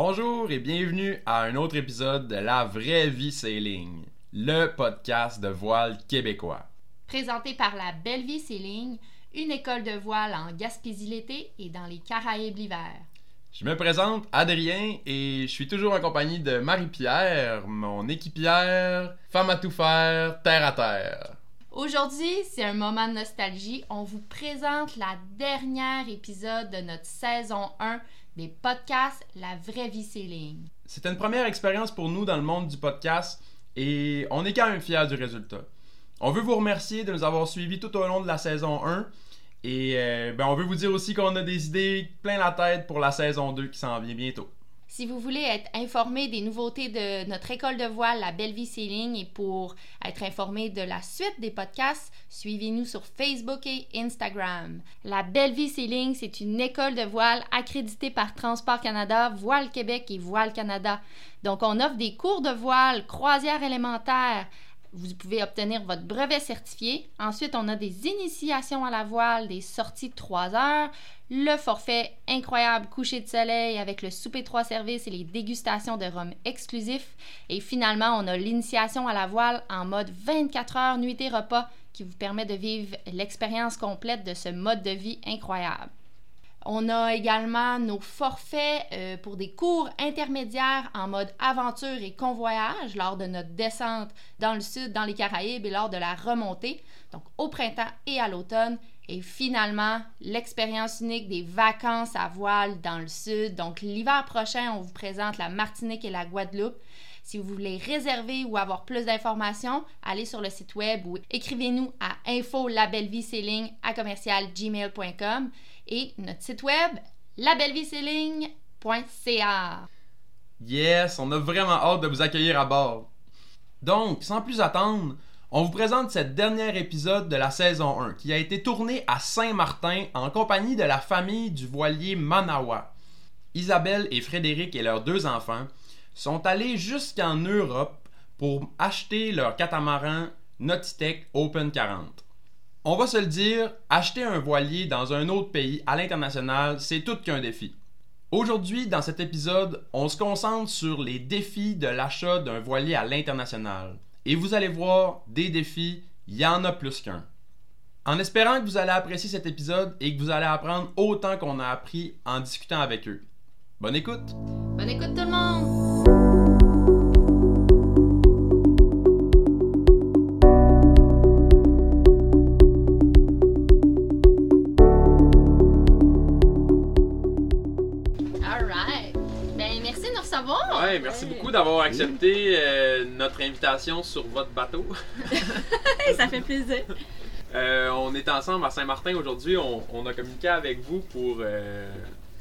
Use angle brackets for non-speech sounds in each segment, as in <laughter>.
Bonjour et bienvenue à un autre épisode de La vraie vie sailing, le podcast de voile québécois. Présenté par la Belle Vie Sailing, une école de voile en Gaspésie l'été et dans les Caraïbes l'hiver. Je me présente Adrien et je suis toujours en compagnie de Marie-Pierre, mon équipière, femme à tout faire, terre à terre. Aujourd'hui, c'est un moment de nostalgie. On vous présente la dernière épisode de notre saison 1 des podcasts La vraie vie sailing. C'était une première expérience pour nous dans le monde du podcast et on est quand même fiers du résultat. On veut vous remercier de nous avoir suivis tout au long de la saison 1 et euh, ben, on veut vous dire aussi qu'on a des idées plein la tête pour la saison 2 qui s'en vient bientôt. Si vous voulez être informé des nouveautés de notre école de voile, la Belle Vie Sailing, et pour être informé de la suite des podcasts, suivez-nous sur Facebook et Instagram. La Belle Vie Sailing, c'est une école de voile accréditée par Transport Canada, Voile Québec et Voile Canada. Donc, on offre des cours de voile, croisière élémentaire, vous pouvez obtenir votre brevet certifié. Ensuite, on a des initiations à la voile, des sorties de 3 heures, le forfait incroyable coucher de soleil avec le souper 3 services et les dégustations de rhum exclusifs. Et finalement, on a l'initiation à la voile en mode 24 heures nuit et repas qui vous permet de vivre l'expérience complète de ce mode de vie incroyable. On a également nos forfaits euh, pour des cours intermédiaires en mode aventure et convoyage lors de notre descente dans le sud, dans les Caraïbes et lors de la remontée, donc au printemps et à l'automne. Et finalement, l'expérience unique des vacances à voile dans le sud. Donc l'hiver prochain, on vous présente la Martinique et la Guadeloupe. Si vous voulez réserver ou avoir plus d'informations, allez sur le site web ou écrivez-nous à info à commercial gmail.com et notre site web labellevieselling.ca. Yes, on a vraiment hâte de vous accueillir à bord. Donc, sans plus attendre, on vous présente cette dernière épisode de la saison 1 qui a été tourné à Saint-Martin en compagnie de la famille du voilier Manawa. Isabelle et Frédéric et leurs deux enfants sont allés jusqu'en Europe pour acheter leur catamaran Nautitech Open 40. On va se le dire, acheter un voilier dans un autre pays à l'international, c'est tout qu'un défi. Aujourd'hui, dans cet épisode, on se concentre sur les défis de l'achat d'un voilier à l'international. Et vous allez voir, des défis, il y en a plus qu'un. En espérant que vous allez apprécier cet épisode et que vous allez apprendre autant qu'on a appris en discutant avec eux. Bonne écoute! Bonne écoute tout le monde! Merci beaucoup d'avoir accepté euh, notre invitation sur votre bateau. <laughs> Ça fait plaisir. Euh, on est ensemble à Saint-Martin aujourd'hui. On, a communiqué avec vous pour. Euh,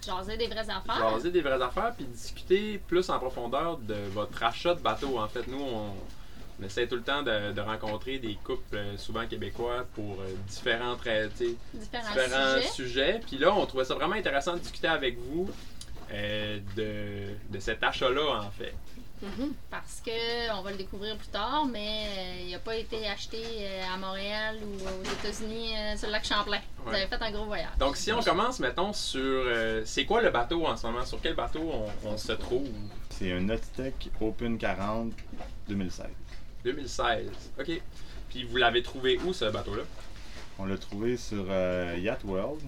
jaser des vraies affaires. Jaser des vraies affaires, puis discuter plus en profondeur de votre achat de bateau. En fait, nous, on, essaie tout le temps de, rencontrer des couples, souvent québécois, pour différents, différents, différents sujets. Puis là, on trouvait ça vraiment intéressant de discuter avec vous euh, de, de, cet achat-là, en fait. Mm-hmm. Parce que on va le découvrir plus tard, mais euh, il n'a pas été acheté euh, à Montréal ou aux États-Unis sur le lac Champlain. Vous avez fait un gros voyage. Donc, si on commence, mettons, sur. c'est quoi le bateau en ce moment? Sur quel bateau on, se trouve? C'est un Nautitech Open 40 2016. 2016, ok. Puis vous l'avez trouvé où ce bateau-là? On l'a trouvé sur Yacht World.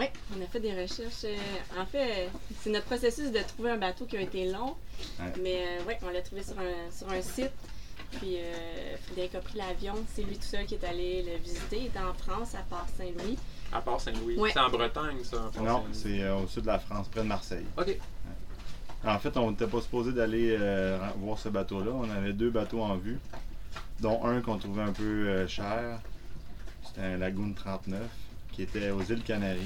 Oui, on a fait des recherches. Euh, en fait, c'est notre processus de trouver un bateau qui a été long. Mais euh, oui, on l'a trouvé sur un, sur un site. Puis euh, Frédéric a pris l'avion. C'est lui tout seul qui est allé le visiter. Il était en France, à Port-Saint-Louis. À Port-Saint-Louis. C'est en Bretagne, ça? Non, c'est au sud de la France, près de Marseille. OK. En fait, on n'était pas supposé d'aller voir ce bateau-là. On avait deux bateaux en vue, dont un qu'on trouvait un peu cher. C'était un Lagoon 39 qui était aux îles Canaries.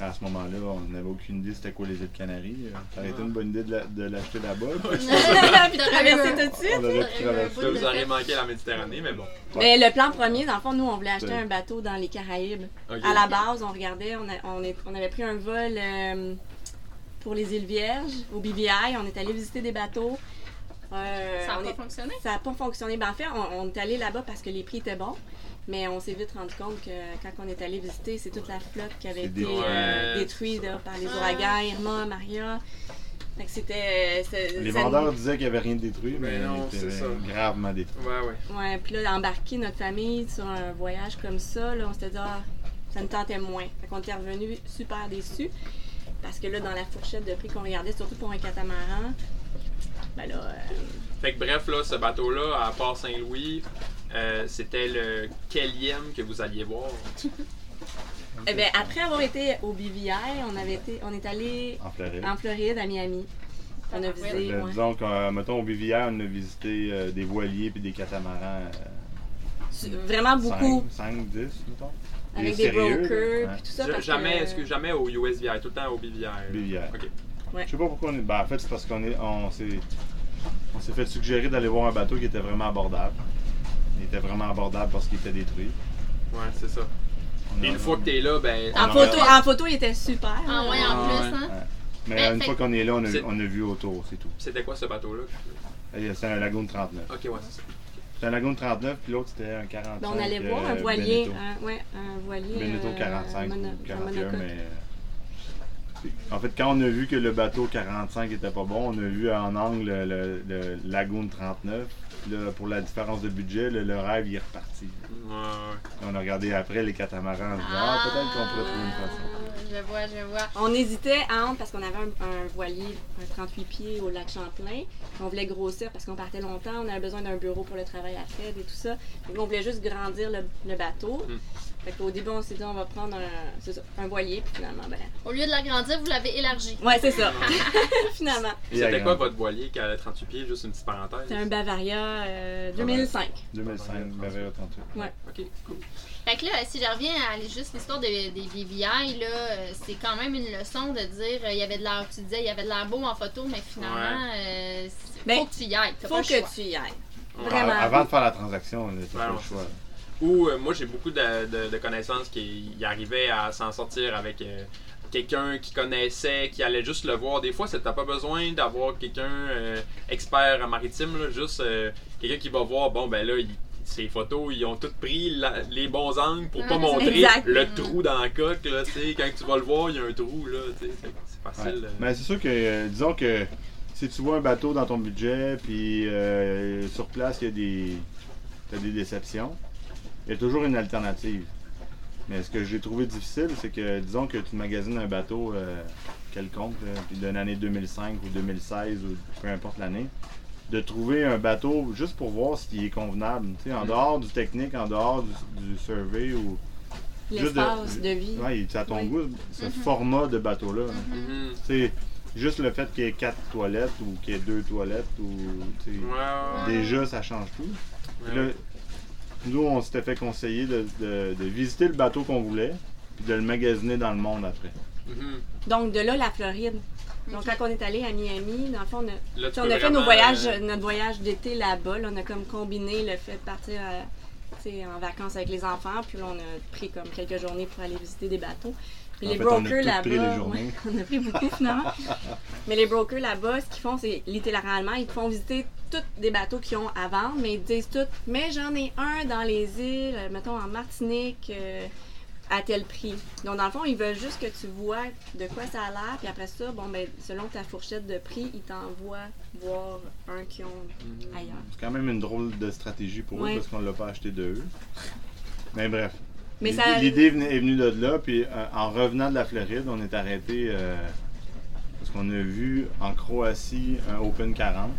À ce moment-là, on n'avait aucune idée c'était quoi les îles Canaries. Ça aurait été une bonne idée de l'acheter là-bas. Puis de traverser tout de suite. On aurait pu traverser. Vous auriez manqué la Méditerranée, mais bon. Mais le plan premier, dans le fond, nous, on voulait acheter un bateau dans les Caraïbes. À la base, on regardait, on, on, avait pris un vol euh, pour les îles Vierges, au BVI. On est allé visiter des bateaux. Euh, ça n'a pas fonctionné? Ça n'a pas fonctionné. Ben, en fait, on, on est allé là-bas parce que les prix étaient bons. Mais on s'est vite rendu compte que quand on est allé visiter, c'est toute la flotte qui avait été euh, détruite par les ouragans, Irma, Maria. Fait que c'était. Les vendeurs disaient qu'il n'y avait rien de détruit, mais, Mais non, c'est ça. gravement détruit. Ouais, ouais. Ouais, puis là, d'embarquer notre famille sur un voyage comme ça, là, on s'était dit, ah, ça nous tentait moins. Fait qu'on était revenus super déçus. Parce que là, dans la fourchette de prix qu'on regardait, surtout pour un catamaran, ben là, euh, Fait que bref, là, ce bateau-là, à Port Saint-Louis, euh, c'était le quelième que vous alliez voir. <laughs> eh ben, après avoir été au BVI, on avait été, on est allé En Floride. en Floride, à Miami. On a visité, Fait que, ouais. Disons que, mettons, au BVR, on a visité euh, des voiliers puis des catamarans. Su- Vraiment beaucoup. 5, 10, mettons. Avec Des des sérieux, brokers, là. puis tout ça. Ja- parce jamais, que- est-ce que jamais au USVI, tout le temps au BVI. BVR. Ok. Je sais pas pourquoi on est. Ben, en fait, c'est parce qu'on est. On s'est. On s'est fait suggérer d'aller voir un bateau qui était vraiment abordable. Il était vraiment abordable parce qu'il était détruit. Ouais, c'est ça. Et une fois que t'es là, ben. En photo, en photo, il était super. Ah ouais, en Ah, plus, ouais. hein? Ouais. Mais Ben, une fait- fois qu'on est là, on a, C'est- on a vu autour, c'est tout. C'était quoi ce bateau-là? Et C'est un Lagoon 39. Ok, ouais, c'est ça. C'est un Lagoon 39, puis l'autre c'était un 45. Ben, on allait voir un euh, voilier. Un, ouais, un voilier. Euh, 45 mono- ou un 41, monocoque. mais. euh, En fait, quand on a vu que le bateau 45 était pas bon, on a vu en angle le, le- le Lagoon 39. Puis Là, pour la différence de budget, le, le rêve il est reparti. Ouais, ouais. On a regardé après les catamarans disant Ah, peut-être qu'on pourrait trouver une façon. Je vois, je vois. On hésitait entre, parce qu'on avait un, un voilier, un 38 pieds au lac Champlain. On voulait grossir parce qu'on partait longtemps, on avait besoin d'un bureau pour le travail à Fred et tout ça. Donc, on voulait juste grandir le, le bateau. Mm. Fait qu'au début, on s'est dit, on va prendre un, c'est ça, un voilier, puis finalement, ben. Au lieu de l'agrandir, vous l'avez élargi. Ouais, c'est ça. <laughs> finalement. Et C'était quoi votre voilier qui avait 38 pieds? Juste une petite parenthèse? C'est un Bavaria euh, 2005. 2005, Bavaria 38. Ouais. Ok, cool. Fait que là, si je reviens à juste l'histoire de- des BVI, là, euh, c'est quand même une leçon de dire euh, il y avait de l'air, tu disais, il y avait de l'air beau en photo, mais finalement, euh, c'est- Ben, faut que tu y ailles. Faut pas le choix. que tu y ailles. Ouais. Vraiment. Avant de faire la transaction, on Ouais, pas le choix. Ou euh, moi j'ai beaucoup de, de- de connaissances qui y arrivaient à s'en sortir avec euh, quelqu'un qui connaissait, qui allait juste le voir. Des fois, t'as pas besoin d'avoir quelqu'un euh, expert en maritime, là, juste euh, quelqu'un qui va voir, bon ben là, il- ces photos, ils ont toutes pris la- les bons angles pour pas Ouais, montrer exact. le trou dans la coque, là, quand tu vas le voir, il y a un trou, là, c'est Ouais. facile. euh. Mais c'est sûr que, euh, disons que si tu vois un bateau dans ton budget, puis euh, sur place, il y a des, t'as des déceptions, il y a toujours une alternative. Mais ce que j'ai trouvé difficile, c'est que, disons que tu magasines un bateau euh, quelconque, là, puis d'une année 2005 ou 2016 ou peu importe l'année, de trouver un bateau juste pour voir s'il est convenable. Tu sais, en Mm. dehors du technique, en dehors du, du survey ou. juste L'espace de vie. Ouais, c'est à ton Oui. goût, ce Mhm. format de bateau-là. C'est juste le fait qu'il y ait quatre toilettes ou qu'il y ait deux toilettes ou Ouais, ouais, déjà ça change tout. Puis Ouais. là, nous on s'était fait conseiller de, de- de visiter le bateau qu'on voulait puis de le magasiner dans le monde après. Mhm. Donc, de là, la Floride. Donc, quand on est allé à Miami, dans le fond, on a, Là, on a fait nos voyages, euh, notre voyage d'été là-bas. là, on a comme combiné le fait de partir euh, tu sais, en vacances avec les enfants. Puis là, on a pris comme quelques journées pour aller visiter des bateaux. Puis En les fait, brokers là-bas. ouais, <laughs> on a pris beaucoup finalement. mais les brokers là-bas, ce qu'ils font, c'est littéralement, ils te font visiter tous des bateaux qu'ils ont à vendre, mais ils te disent tout. Mais j'en ai un dans les îles, mettons en Martinique. euh, à tel prix. Donc, dans le fond, ils veulent juste que tu vois de quoi ça a l'air, puis après ça, bon, ben, selon ta fourchette de prix, ils t'envoient voir un qu'ils ont Mhm. ailleurs. C'est quand même une drôle de stratégie pour Ouais. eux parce qu'on l'a pas acheté de eux. Mais bref. Mais L'idée- ça- L'idée venait- est venue de là, puis euh, en revenant de la Floride, on est arrêté euh, parce qu'on a vu en Croatie un Open 40.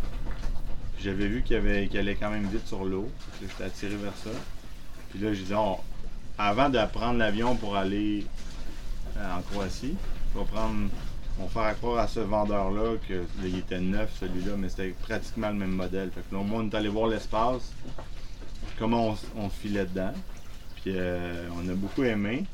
Puis J'avais vu qu'il avait- allait quand même vite sur l'eau. J'étais attiré vers ça. Puis là, j'ai dit, on- avant de prendre l'avion pour aller euh, en Croatie, on va prendre, on va faire croire à ce vendeur-là que là, il était neuf celui-là, mais c'était pratiquement le même modèle. Fait que là, au moins, on est allé voir l'espace, comment on, on filait dedans. Puis euh, on a beaucoup aimé.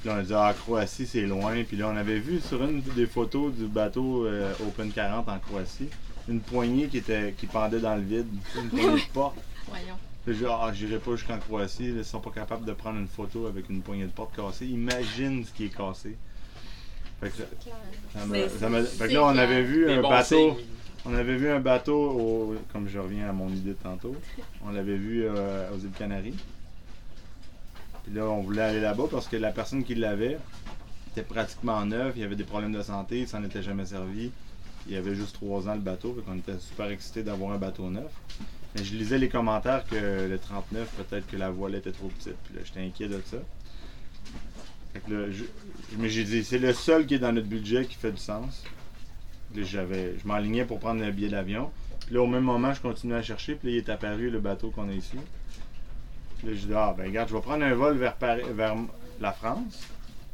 Puis là, on a dit, ah, Croatie, c'est loin. Puis là, on avait vu sur une des photos du bateau euh, Open 40 en Croatie, une poignée qui, était, qui pendait dans le vide, une poignée de porte. Voyons. Puis j'ai dit, ah, j'irai pas jusqu'en Croatie, là, ils sont pas capables de prendre une photo avec une poignée de porte cassée. Imagine ce qui est cassé. Fait que ça- ça m'a- Mais ça m'a- fait que c'est là, on avait vu un bateau. On avait vu un bateau, au- comme je reviens à mon idée de tantôt, on l'avait vu euh, aux îles Canaries. Là, on voulait aller là-bas parce que la personne qui l'avait était pratiquement neuve, il avait des problèmes de santé, il s'en était jamais servi. il y avait juste trois ans le bateau, donc on était super excités d'avoir un bateau neuf. Mais je lisais les commentaires que le 39, peut-être que la voile était trop petite. Puis là, j'étais inquiet de ça. Mais j'ai dit, c'est le seul qui est dans notre budget qui fait du sens. J'avais, je m'enlignais pour prendre un billet d'avion. Puis là, au même moment, je continuais à chercher. Puis là, il est apparu le bateau qu'on a ici. Puis là, je dis, ah, ben regarde, je vais prendre un vol vers, Paris, vers la France.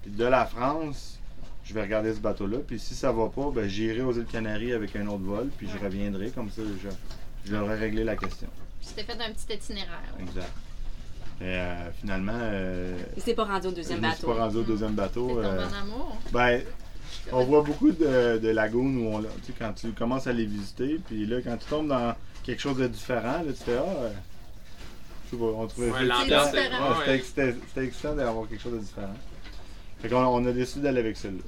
Puis de la France, je vais regarder ce bateau-là. Puis si ça va pas, ben j'irai aux îles Canaries avec un autre vol. Puis je reviendrai. Comme ça, je, je leur réglé la question. T'es fait un petit itinéraire. Exact. Et euh, finalement. Euh, il s'est pas rendu au deuxième bateau. Il s'est pas rendu au deuxième bateau. C'est euh, amour? Ben, on voit beaucoup de, de lagunes où on, tu sais, quand tu commences à les visiter, puis là, quand tu tombes dans quelque chose de différent, là, tu fais Ah, je sais pas, on trouvait ouais, C'était excitant d'avoir quelque chose de différent. Fait qu'on on a décidé d'aller avec celle-là.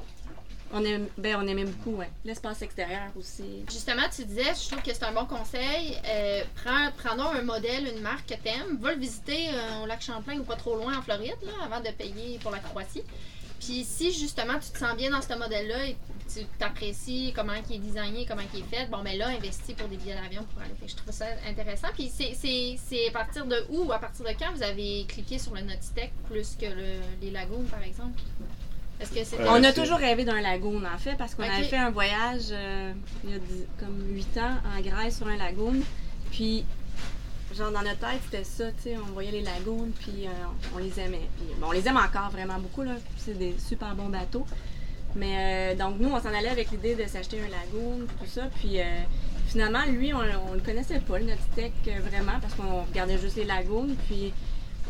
On, aime, ben, on aimait beaucoup, ouais. L'espace extérieur aussi. Justement, tu disais, je trouve que c'est un bon conseil. Euh, prends, prends un modèle, une marque que t'aimes. Va le visiter euh, au lac Champlain ou pas trop loin en Floride, là, avant de payer pour la Croatie. Puis si justement tu te sens bien dans ce modèle-là et tu t'apprécies comment il est designé, comment il est fait, bon, mais ben là, investis pour des billets d'avion pour aller. je trouve ça intéressant. Puis c'est à partir de où, à partir de quand vous avez cliqué sur le Nautitech plus que les lagoons, par exemple? Euh, on a toujours rêvé d'un lagoon, en fait, parce qu'on avait fait un voyage euh, il y a comme 8 ans en Grèce sur un lagoon. Puis, genre, dans notre tête, c'était ça, tu sais, on voyait les lagoons, puis euh, on les aimait. Bon, on les aime encore vraiment beaucoup, là. C'est des super bons bateaux. Mais donc, nous, on s'en allait avec l'idée de s'acheter un lagoon, tout ça. Puis, finalement, lui, on, ne le connaissait pas, le Nautitech, vraiment, parce qu'on regardait juste les lagoons. Puis,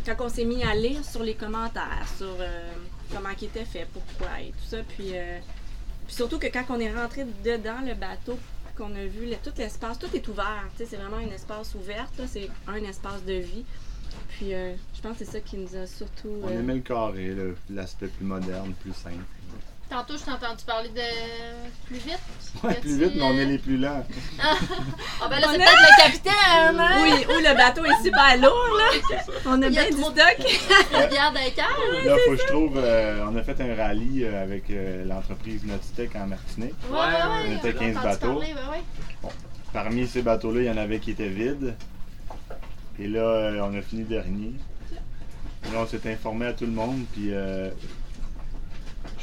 quand on s'est mis à lire sur les commentaires, sur comment il était fait, pourquoi et tout ça. Puis, euh, puis surtout que quand on est rentré dedans le bateau, qu'on a vu tout l'espace, tout est ouvert. C'est vraiment un espace ouvert, c'est un espace de vie. Puis euh, je pense que c'est ça qui nous a surtout. On aimait le carré, l'aspect plus moderne, plus simple. Tantôt, je t'ai entendu parler de plus vite. <laughs> Ouais, plus vite, mais on est les plus lents. <laughs> ah, ben là, c'est peut-être le capitaine, hein? Oui, ou le bateau est super lourd, là. On a bien du stock. Regarde un cœur. Là, faut que je trouve, euh, on a fait un rallye euh, avec euh, l'entreprise Nautitech en Martinique. Ouais, ouais, On était 15 bateaux. bon, parmi ces bateaux-là, il y en avait qui étaient vides. Et là, on a fini dernier. Et là, on s'est informé à tout le monde, puis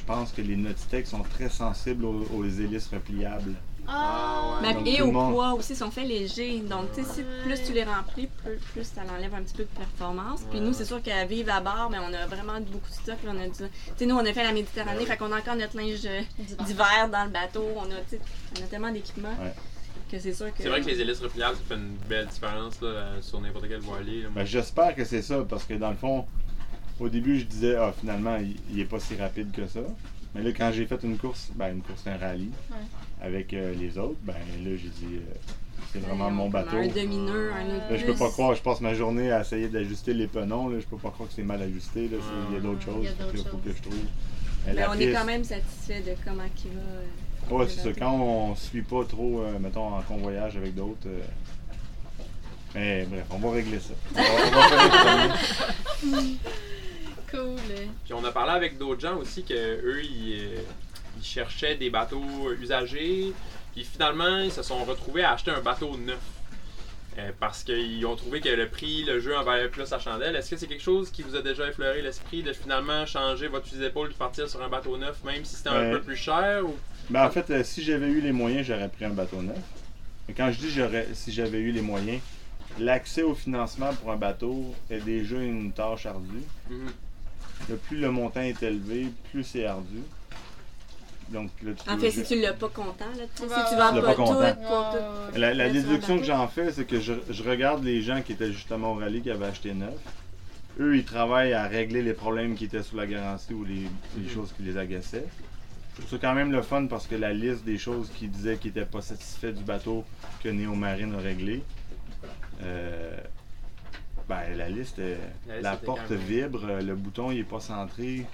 pense que les Nautitech sont très sensibles aux, hélices repliables. Ah, ouais. et au poids aussi, ils sont faits légers. Donc, tu sais, si plus tu les remplis, plus, ça enlève un petit peu de performance. Puis nous, c'est sûr qu'à vivre à bord, mais on a vraiment beaucoup de stock. On a tu sais, nous, on a fait la Méditerranée, fait qu'on a encore notre linge euh, d'hiver dans le bateau. On a, on a tellement d'équipement. Que c'est sûr que. C'est vrai que les hélices repliables, ça fait une belle différence là, sur n'importe quel voilier. Ben, J'espère que c'est ça, parce que dans le fond, au début, je disais, ah, finalement, il, n'est pas si rapide que ça. Mais là, quand j'ai fait une course, ben, une course, un rallye avec euh, les autres, ben là, j'ai dit, euh, c'est vraiment mon bateau. Un demi-nœud, un autre. Là, je peux pas croire, je passe ma journée à essayer d'ajuster les penons. Là, je peux pas croire que c'est mal ajusté. Là, il y a d'autres choses qu'il faut que je trouve. Mais on est quand même satisfait de comment il va. Euh, ouais, c'est ça. Quand on suit pas trop, mettons, en convoyage avec d'autres. mais bref, on va régler ça. On va, <laughs> Puis on a parlé avec d'autres gens aussi que eux ils, cherchaient des bateaux usagés. Puis finalement, ils se sont retrouvés à acheter un bateau neuf. Euh, parce qu'ils ont trouvé que le prix, le jeu en valait plus à chandelle. Est-ce que c'est quelque chose qui vous a déjà effleuré l'esprit de finalement changer votre fusil d'épaule et partir sur un bateau neuf, même si c'était un peu plus cher ou... ben, En fait, euh, si j'avais eu les moyens, j'aurais pris un bateau neuf. Mais quand je dis j'aurais, si j'avais eu les moyens, l'accès au financement pour un bateau est déjà une tâche ardue. Mhm plus le montant est élevé, plus c'est ardu. Donc, en fait, si tu l'as pas content, là, si tu vends pas, tout, La, déduction que j'en fais, c'est que je, regarde les gens qui étaient justement au rallye qui avaient acheté neuf. Eux, ils travaillent à régler les problèmes qui étaient sous la garantie ou les, mm. choses qui les agaçaient. C'est quand même le fun parce que la liste des choses qui disaient qu'ils n'étaient pas satisfaits du bateau que Néo Marine a réglé, euh, ben, la liste, la, porte vibre, le bouton il est pas centré.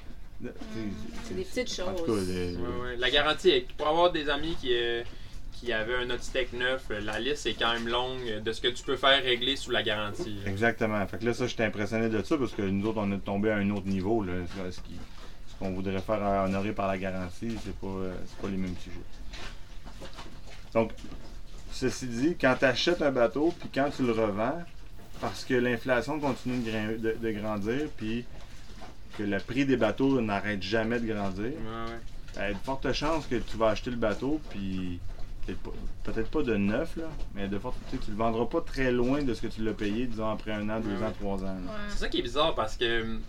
C'est des petites choses. La garantie, pour avoir des amis qui, euh, qui avaient un Autitech neuf, la liste est quand même longue de ce que tu peux faire régler sous la garantie. Exactement. Fait que là, ça, j'étais impressionné de ça parce que nous autres, on est tombé à un autre niveau. Là. Ce qu'on voudrait faire honorer par la garantie, c'est pas, pas les mêmes sujets. Donc, ceci dit, quand tu achètes un bateau, puis quand tu le revends, parce que l'inflation continue de, grin- de- de grandir, puis que le prix des bateaux n'arrête jamais de grandir, il y a de fortes chances que tu vas acheter le bateau, puis peut-être pas, peut-être pas de neuf, là, mais de fortes, tu sais, tu le vendras pas très loin de ce que tu l'as payé, disons, après un an, deux Ouais, ans, trois ans. Ouais. C'est ça qui est bizarre parce que hum,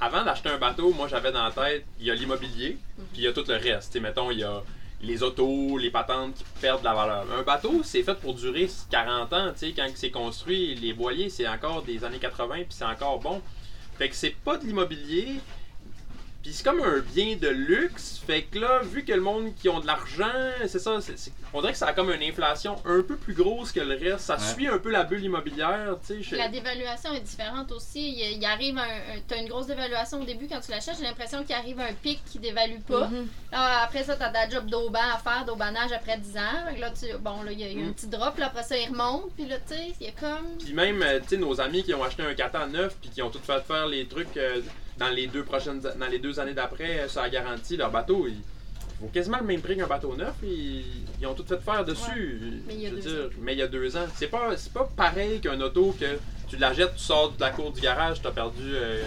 avant d'acheter un bateau, moi j'avais dans la tête, il y a l'immobilier, puis il y a tout le reste. Tu sais, mettons, il y a les autos, les patentes qui perdent de la valeur. Un bateau, c'est fait pour durer 40 ans. Tu sais, quand c'est construit, les boyers, c'est encore des années 80, puis c'est encore bon. Fait que c'est pas de l'immobilier. Puis c'est comme un bien de luxe. Fait que là, vu que le monde qui ont de l'argent, c'est ça, c'est- c'est- on dirait que ça a comme une inflation un peu plus grosse que le reste. Ça Ouais. suit un peu la bulle immobilière, tu sais. La dévaluation est différente aussi. Il, il arrive un, un- t'as une grosse dévaluation au début quand tu l'achètes. J'ai l'impression qu'il arrive un pic qui dévalue pas. Mhm. Là, après ça, t'as ta job d'auban à faire, d'aubannage après 10 ans. Fait que là, tu, bon, là, il y a eu Mm. un petit drop. Là, après ça, il remonte. Puis là, tu sais, il y a comme. Puis même, euh, tu sais, nos amis qui ont acheté un 4 ans neuf puis qui ont tout fait faire les trucs euh, dans les deux prochaines, dans les deux années d'après euh, sur la garantie, leur bateau, il vaut quasiment le même prix qu'un bateau neuf. Ils, ils ont tout fait faire dessus. Mais il y a je veux deux dire, mais il y a deux ans. C'est pas, c'est pas pareil qu'un auto que tu la jettes, tu sors de la cour du garage, tu as perdu euh,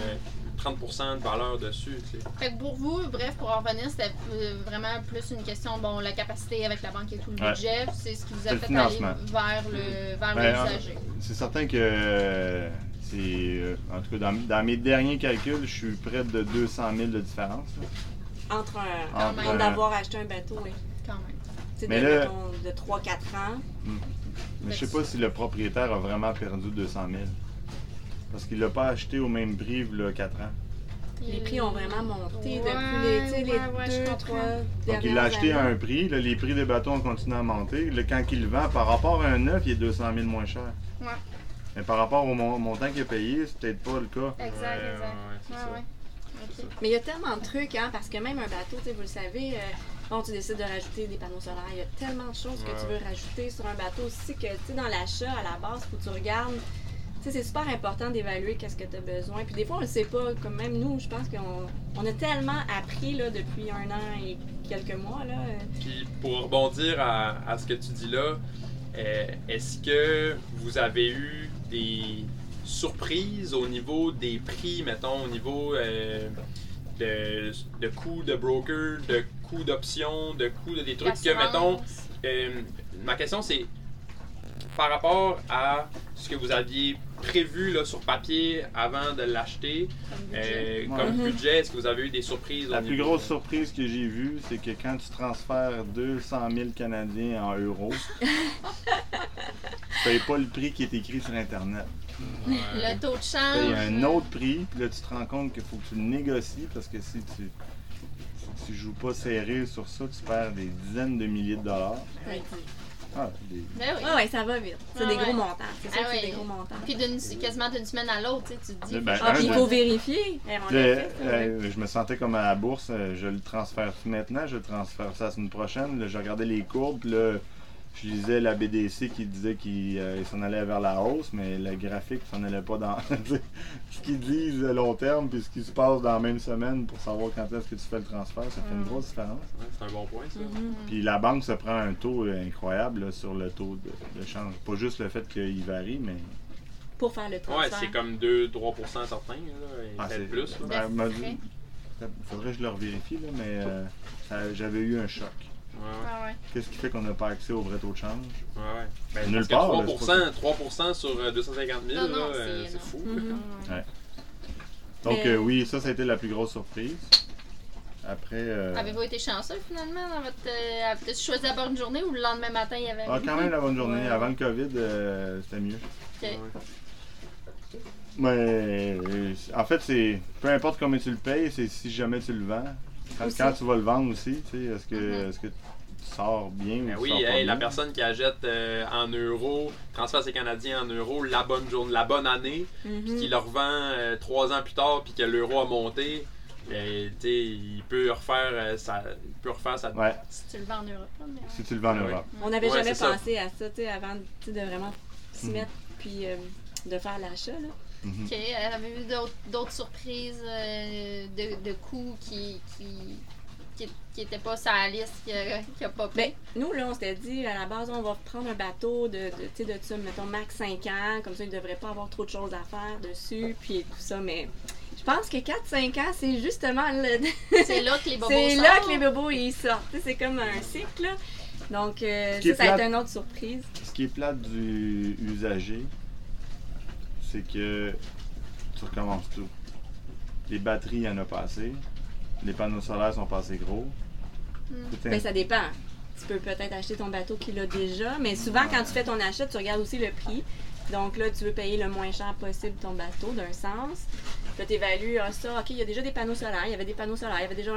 30% de valeur dessus. tu sais. Fait que pour vous, bref, pour en revenir, c'était euh, vraiment plus une question, bon, la capacité avec la banque et tout le Ouais. budget. C'est ce qui vous a fait aller vers le vers Ben, l'usager. C'est certain que euh, c'est. euh, en tout cas, dans, dans mes derniers calculs, je suis près de 200 000 de différence. là. Entre un. Entre un- d'avoir acheté un bateau, oui. Quand même. Mais de, là- mettons, de 3-4 ans. Mais je sais pas si le propriétaire a vraiment perdu 200 000. Parce qu'il l'a pas acheté au même prix il y a 4 ans. Les prix ont vraiment monté Ouais, depuis les, tu sais, les ouais, ouais, deux, trois Donc il l'a acheté à années. un prix, là, les prix des bateaux ont continué à monter. Là, quand il le vend, par rapport à un neuf, il est 200 000 moins cher. Ouais. Mais par rapport au mon- montant qu'il a payé, c'est peut-être pas le cas. Exact, Ouais, exact. ouais, Ouais. Mais il y a tellement de trucs, hein, parce que même un bateau, tu sais, vous le savez, euh, bon, tu décides de rajouter des panneaux solaires. Il y a tellement de choses que tu veux rajouter sur un bateau aussi que, tu sais, dans l'achat, à la base, faut que tu regardes. Tu sais, c'est super important d'évaluer qu'est-ce que tu as besoin. Puis des fois, on le sait pas. Comme même nous, je pense qu'on on a tellement appris, là, depuis un an et quelques mois, là. euh, Puis pour rebondir à, à ce que tu dis là, euh, est-ce que vous avez eu des surprises au niveau des prix, mettons, au niveau euh, de, de coûts de broker, de coûts d'options, de coûts de des trucs que, mettons, euh, ma question c'est par rapport à ce que vous aviez prévu là, sur papier avant de l'acheter, Comme budget. euh, Ouais. comme Mhm. budget, est-ce que vous avez eu des surprises? La plus grosse de- surprise que j'ai vue, c'est que quand tu transfères 200 000 Canadiens en euros, <laughs> tu payes pas le prix qui est écrit sur Internet. Ouais. Le taux de Tu change. payes un autre prix, puis là tu te rends compte qu'il faut que tu le négocies parce que si tu, si tu joues pas serré sur ça, tu perds des dizaines de milliers de dollars. ouais. Ah, des- Ben oui. Ouais, ouais, ça va vite. C'est Ah des ouais. gros montants. C'est sûr Ah que c'est des gros montants. Puis quasiment d'une semaine à l'autre, tu sais, tu te dis. Ben, faut Ah, puis il faut vérifier. Eh, on l'a Le- fait, ça, euh, je me sentais comme à la bourse, euh, je le transfère maintenant, je le transfère ça la semaine prochaine. Là, je regardais les courbes, puis là, je lisais la BDC qui disait qu'il euh, il s'en allait vers la hausse, mais le graphique s'en allait pas dans. <laughs> ce qu'ils disent à long terme, puis ce qui se passe dans la même semaine pour savoir quand est-ce que tu fais le transfert, ça fait une grosse différence. Ouais, c'est un bon point, ça. Mhm. Puis la banque se prend un taux euh, incroyable là, sur le taux de, de change. Pas juste le fait qu'il varie, mais. Pour faire le Ouais, transfert. c'est comme 2-3% certains, là, et Ah, peut-être c'est- plus. là. Ben, frais. faudrait que je le revérifie, là, mais euh, ça- j'avais eu un choc. Ouais, Ah ouais. Qu'est-ce qui fait qu'on n'a pas accès au vrai taux de change? ouais, ouais. Ben, Nulle part, là, 3%, 3% sur euh, 250 000, Non, non, là, euh, c'est- fou. Mhm. Ouais. Donc Mais- euh, oui, ça, ça a été la plus grosse surprise. Après, euh, Avez-vous été chanceux finalement dans votre. Euh, Avez-vous choisi la bonne journée ou le lendemain matin il y avait. ah, quand même la bonne journée. Ouais. Avant le COVID, euh, c'était mieux. Mais euh, en fait, c'est peu importe combien tu le payes, c'est si jamais tu le vends. Quand, tu vas le vendre aussi, tu sais, est-ce que, Mhm. est-ce que tu sors bien Ben ou oui, tu sors pas hey, la personne qui achète euh, en euros, transfère ses Canadiens en euros, la bonne journée, la bonne année, Mhm. puis qui le revend euh, trois ans plus tard, puis que l'euro a monté, ben, sais, il peut refaire euh, sa, il peut refaire sa. Ouais, Si tu le vends en Europe, là, mais. ouais. si tu le vends en ouais. Europe. On n'avait Ouais, jamais ça. pensé à ça, avant de vraiment s'y Mhm. mettre puis euh, de faire l'achat. Mhm. Ok, avez-vous d'autres, d'autres surprises euh, de, de coûts qui, qui, qui n'était pas sur la liste, qui a, pas ben, Nous, là, on s'était dit, à la base, on va prendre un bateau de, de, de, de mettons, max 5 ans, comme ça, il ne devrait pas avoir trop de choses à faire dessus, puis tout ça, mais je pense que 4-5 ans, c'est justement le... <laughs> c'est là que les bobos C'est là que les bobos, ils sortent. C'est comme un cycle, là. Donc, euh, ça, ça a été une autre surprise. Ce qui est plate du usager, c'est que tu recommences tout. Les batteries, il y en a pas assez. Les panneaux solaires sont pas assez gros. Ben, ça dépend. Tu peux peut-être acheter ton bateau qui l'a déjà, mais souvent, quand tu fais ton achat, tu regardes aussi le prix. Donc là, tu veux payer le moins cher possible ton bateau, d'un sens. Là, tu évalues, ah, ça, OK, il y a déjà des panneaux solaires, il y avait des panneaux solaires, il y avait déjà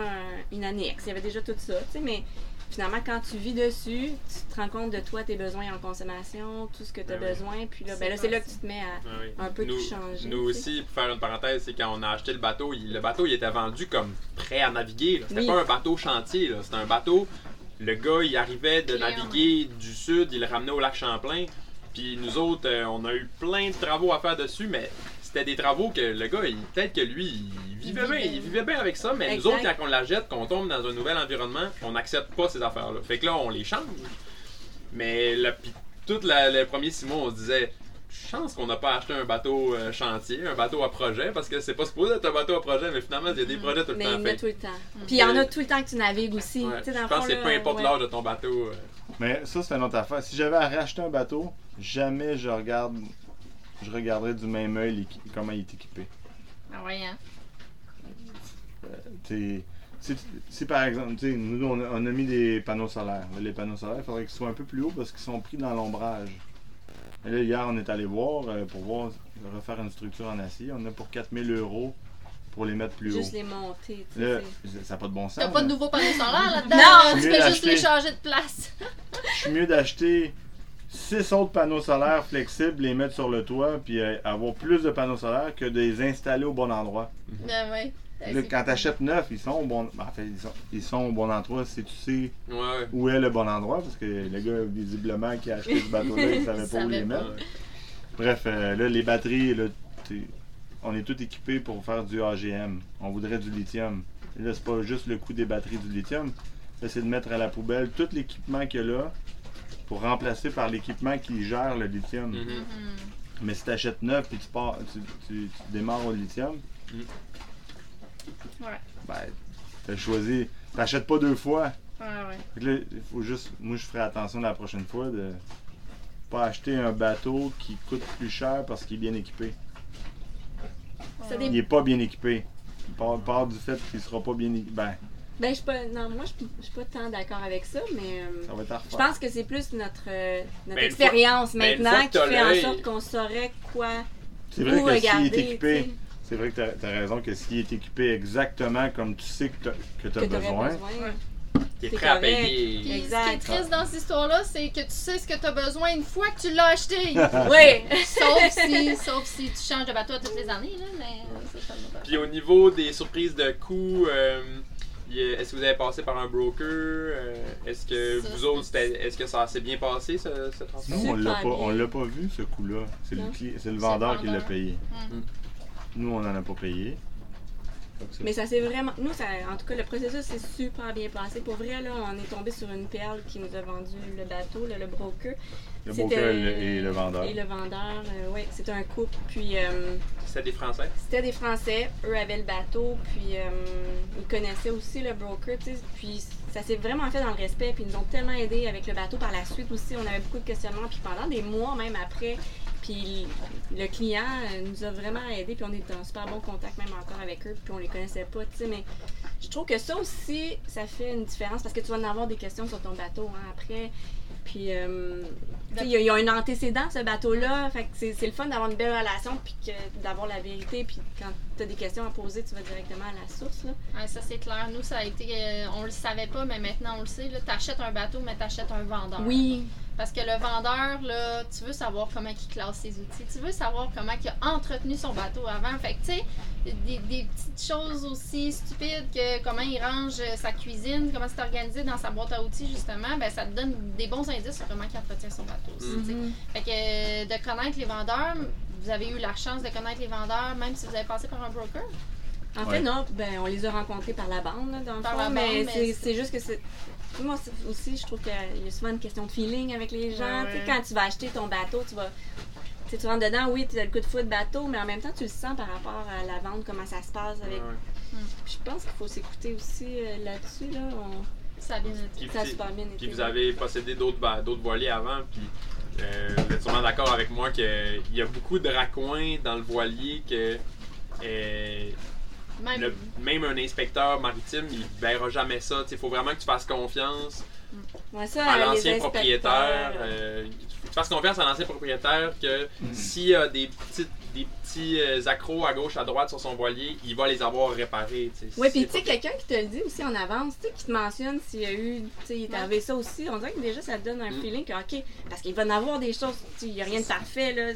une annexe, il y avait déjà tout ça, tu sais, mais finalement, quand tu vis dessus, tu te rends compte de toi, tes besoins en consommation, tout ce que tu as ben besoin. Puis là, ben là c'est là que tu te mets à ben un peu tout changer. Nous aussi, pour faire une parenthèse, c'est quand on a acheté le bateau, le bateau il était vendu comme prêt à naviguer. C'était pas un bateau chantier, c'était un bateau. Le gars, il arrivait de naviguer du sud, il le ramenait au lac Champlain. Puis nous autres, euh, on a eu plein de travaux à faire dessus, mais c'était des travaux que le gars, peut-être que lui, il vivait bien, il vivait bien avec ça, mais nous autres, quand on la jette, qu'on tombe dans un nouvel environnement, on n'accepte pas ces affaires-là. Fait que là, on les change. Mais le, tout les premiers six mois, on se disait, chance qu'on n'a pas acheté un bateau euh, chantier, un bateau à projet, parce que c'est pas supposé être un bateau à projet, mais finalement, il y a des mm. projets tout le temps. Mais tout le temps. Puis il y en a tout le temps que tu navigues aussi. je pense que peu importe l'âge de ton bateau. Euh. Mais ça, c'est une autre affaire. Si j'avais à racheter un bateau, jamais je regarde je regarderais du même œil comment il est équipé. Ah ouais, hein? Euh, si par exemple, nous on a, on a, mis des panneaux solaires. les panneaux solaires, il faudrait qu'ils soient un peu plus hauts parce qu'ils sont pris dans l'ombrage. Là, hier, on est allé voir euh, pour voir refaire une structure en acier. On a pour 4000 euros pour les mettre plus haut. Juste les monter. Là, ça n'a pas de bon sens. T'as pas de nouveaux panneaux solaires <laughs> là-dedans? non! Tu fais juste les changer de place. Je suis mieux d'acheter six autres panneaux solaires flexibles, les mettre sur le toit, puis euh, avoir plus de panneaux solaires que de les installer au bon endroit. Ben ouais. Quand tu achètes neuf, ils sont, au bon, en fait, ils, sont, au bon endroit si tu sais où est le bon endroit, parce que le gars, visiblement, qui a acheté ce bateau-là, il savait <laughs> pas où les mettre. Bref, euh, là, les batteries, là, on est tous équipés pour faire du AGM. On voudrait du lithium. là, c'est pas juste le coût des batteries du lithium, c'est de mettre à la poubelle tout l'équipement qu'il y a là, pour remplacer par l'équipement qui gère le lithium. Mhm. Mhm. Mais si tu achètes neuf et tu, pars, tu, démarres au lithium, ouais. ben, tu as choisi. Tu n'achètes pas deux fois. Ouais, ouais. Là, il faut juste. Moi, je ferai attention la prochaine fois de pas acheter un bateau qui coûte plus cher parce qu'il est bien équipé. Il n'est pas bien équipé. Part, part du fait qu'il sera pas bien équipé. Ben, ben, je suis pas. Non, moi, je suis pas tant d'accord avec ça, mais. Euh, je pense que c'est plus notre, euh, notre ben, expérience ben, maintenant qui fait en sorte qu'on saurait quoi. C'est vrai que s'il est équipé. C'est vrai que tu as, raison que s'il est équipé exactement comme tu sais que tu as, besoin, T'es prêt à payer. exact. Ce qui est triste dans cette histoire-là, c'est que tu sais ce que tu as besoin une fois que tu l'as acheté. <laughs> oui. sauf, si, sauf si tu changes de bateau toutes les années. Là, mais Puis au niveau des surprises de coûts, euh, est-ce que vous avez passé par un broker? Euh, est-ce que vous autres, est-ce que ça s'est bien passé, ce, ce transport? Non, on l'a pas, on l'a pas vu, ce coup-là. C'est le, le, vendeur qui l'a payé. Mm. Nous, on n'en a pas payé. Mais ça s'est vraiment. Nous, ça, en tout cas, le processus s'est super bien passé. Pour vrai, là, on est tombé sur une perle qui nous a vendu le bateau, le broker. Le broker et le vendeur. Et le vendeur, euh, oui, c'était un couple. Puis. Euh, c'était des Français? C'était des Français. Eux avaient le bateau, puis euh, ils connaissaient aussi le broker. Puis ça s'est vraiment fait dans le respect, puis ils nous ont tellement aidés avec le bateau par la suite aussi. On avait beaucoup de questionnements, puis pendant des mois, même après, puis le client nous a vraiment aidés, puis on est en super bon contact même encore avec eux, puis on les connaissait pas, tu sais, mais je trouve que ça aussi, ça fait une différence parce que tu vas en avoir des questions sur ton bateau hein, après. Puis, euh, il y, a un antécédent, ce bateau-là. Fait que c'est le fun d'avoir une belle relation, puis d'avoir la vérité. Puis quand tu as des questions à poser, tu vas directement à la source. Là. ça, c'est clair. Nous, ça a été. Euh, on le savait pas, mais maintenant, on le sait. Tu achètes un bateau, mais tu achètes un vendeur. Oui. Parce que le vendeur, là, tu veux savoir comment il classe ses outils. Tu veux savoir comment il a entretenu son bateau avant. Fait que, tu sais, des, des, petites choses aussi stupides que comment il range sa cuisine, comment c'est organisé dans sa boîte à outils, justement, ben, ça te donne des bons indices sur comment il entretient son bateau aussi. Mm-hmm. Fait que euh, de connaître les vendeurs, vous avez eu la chance de connaître les vendeurs, même si vous avez passé par un broker? En fait, non, ben, on les a rencontrés par la bande, là, dans le Par fond, la bande, mais mais c'est- juste que c'est. Moi aussi, je trouve qu'il y a souvent une question de feeling avec les gens. Ouais, ouais. Quand tu vas acheter ton bateau, tu vas. tu rentres dedans, oui, tu as le coup de foot bateau, mais en même temps, tu le sens par rapport à la vente, comment ça se passe avec. Je pense qu'il faut s'écouter aussi euh, là-dessus. Là. On- Ça a bien été. Puis, Ça a puis- super bien puis été. vous avez possédé d'autres voiliers avant, puis euh, vous êtes sûrement d'accord avec moi qu'il y a beaucoup de raccoins dans le voilier que euh, Même, le- même un inspecteur maritime, il verra jamais ça. Il faut vraiment que tu fasses confiance Ouais, ça, à l'ancien propriétaire. euh, euh, tu fasses confiance à l'ancien propriétaire que s'il y a des petits, des petits euh, accros à gauche, à droite sur son voilier, il va les avoir réparés. tu sais. Oui, Si puis tu sais, quelqu'un qui te le dit aussi en avance, tu sais, qui te mentionne s'il y a eu, tu sais, il est arrivé ça aussi, on dirait que déjà ça te donne un Mm. feeling que, ok, parce qu'il va en avoir des choses, tu sais, il n'y a rien de parfait, là.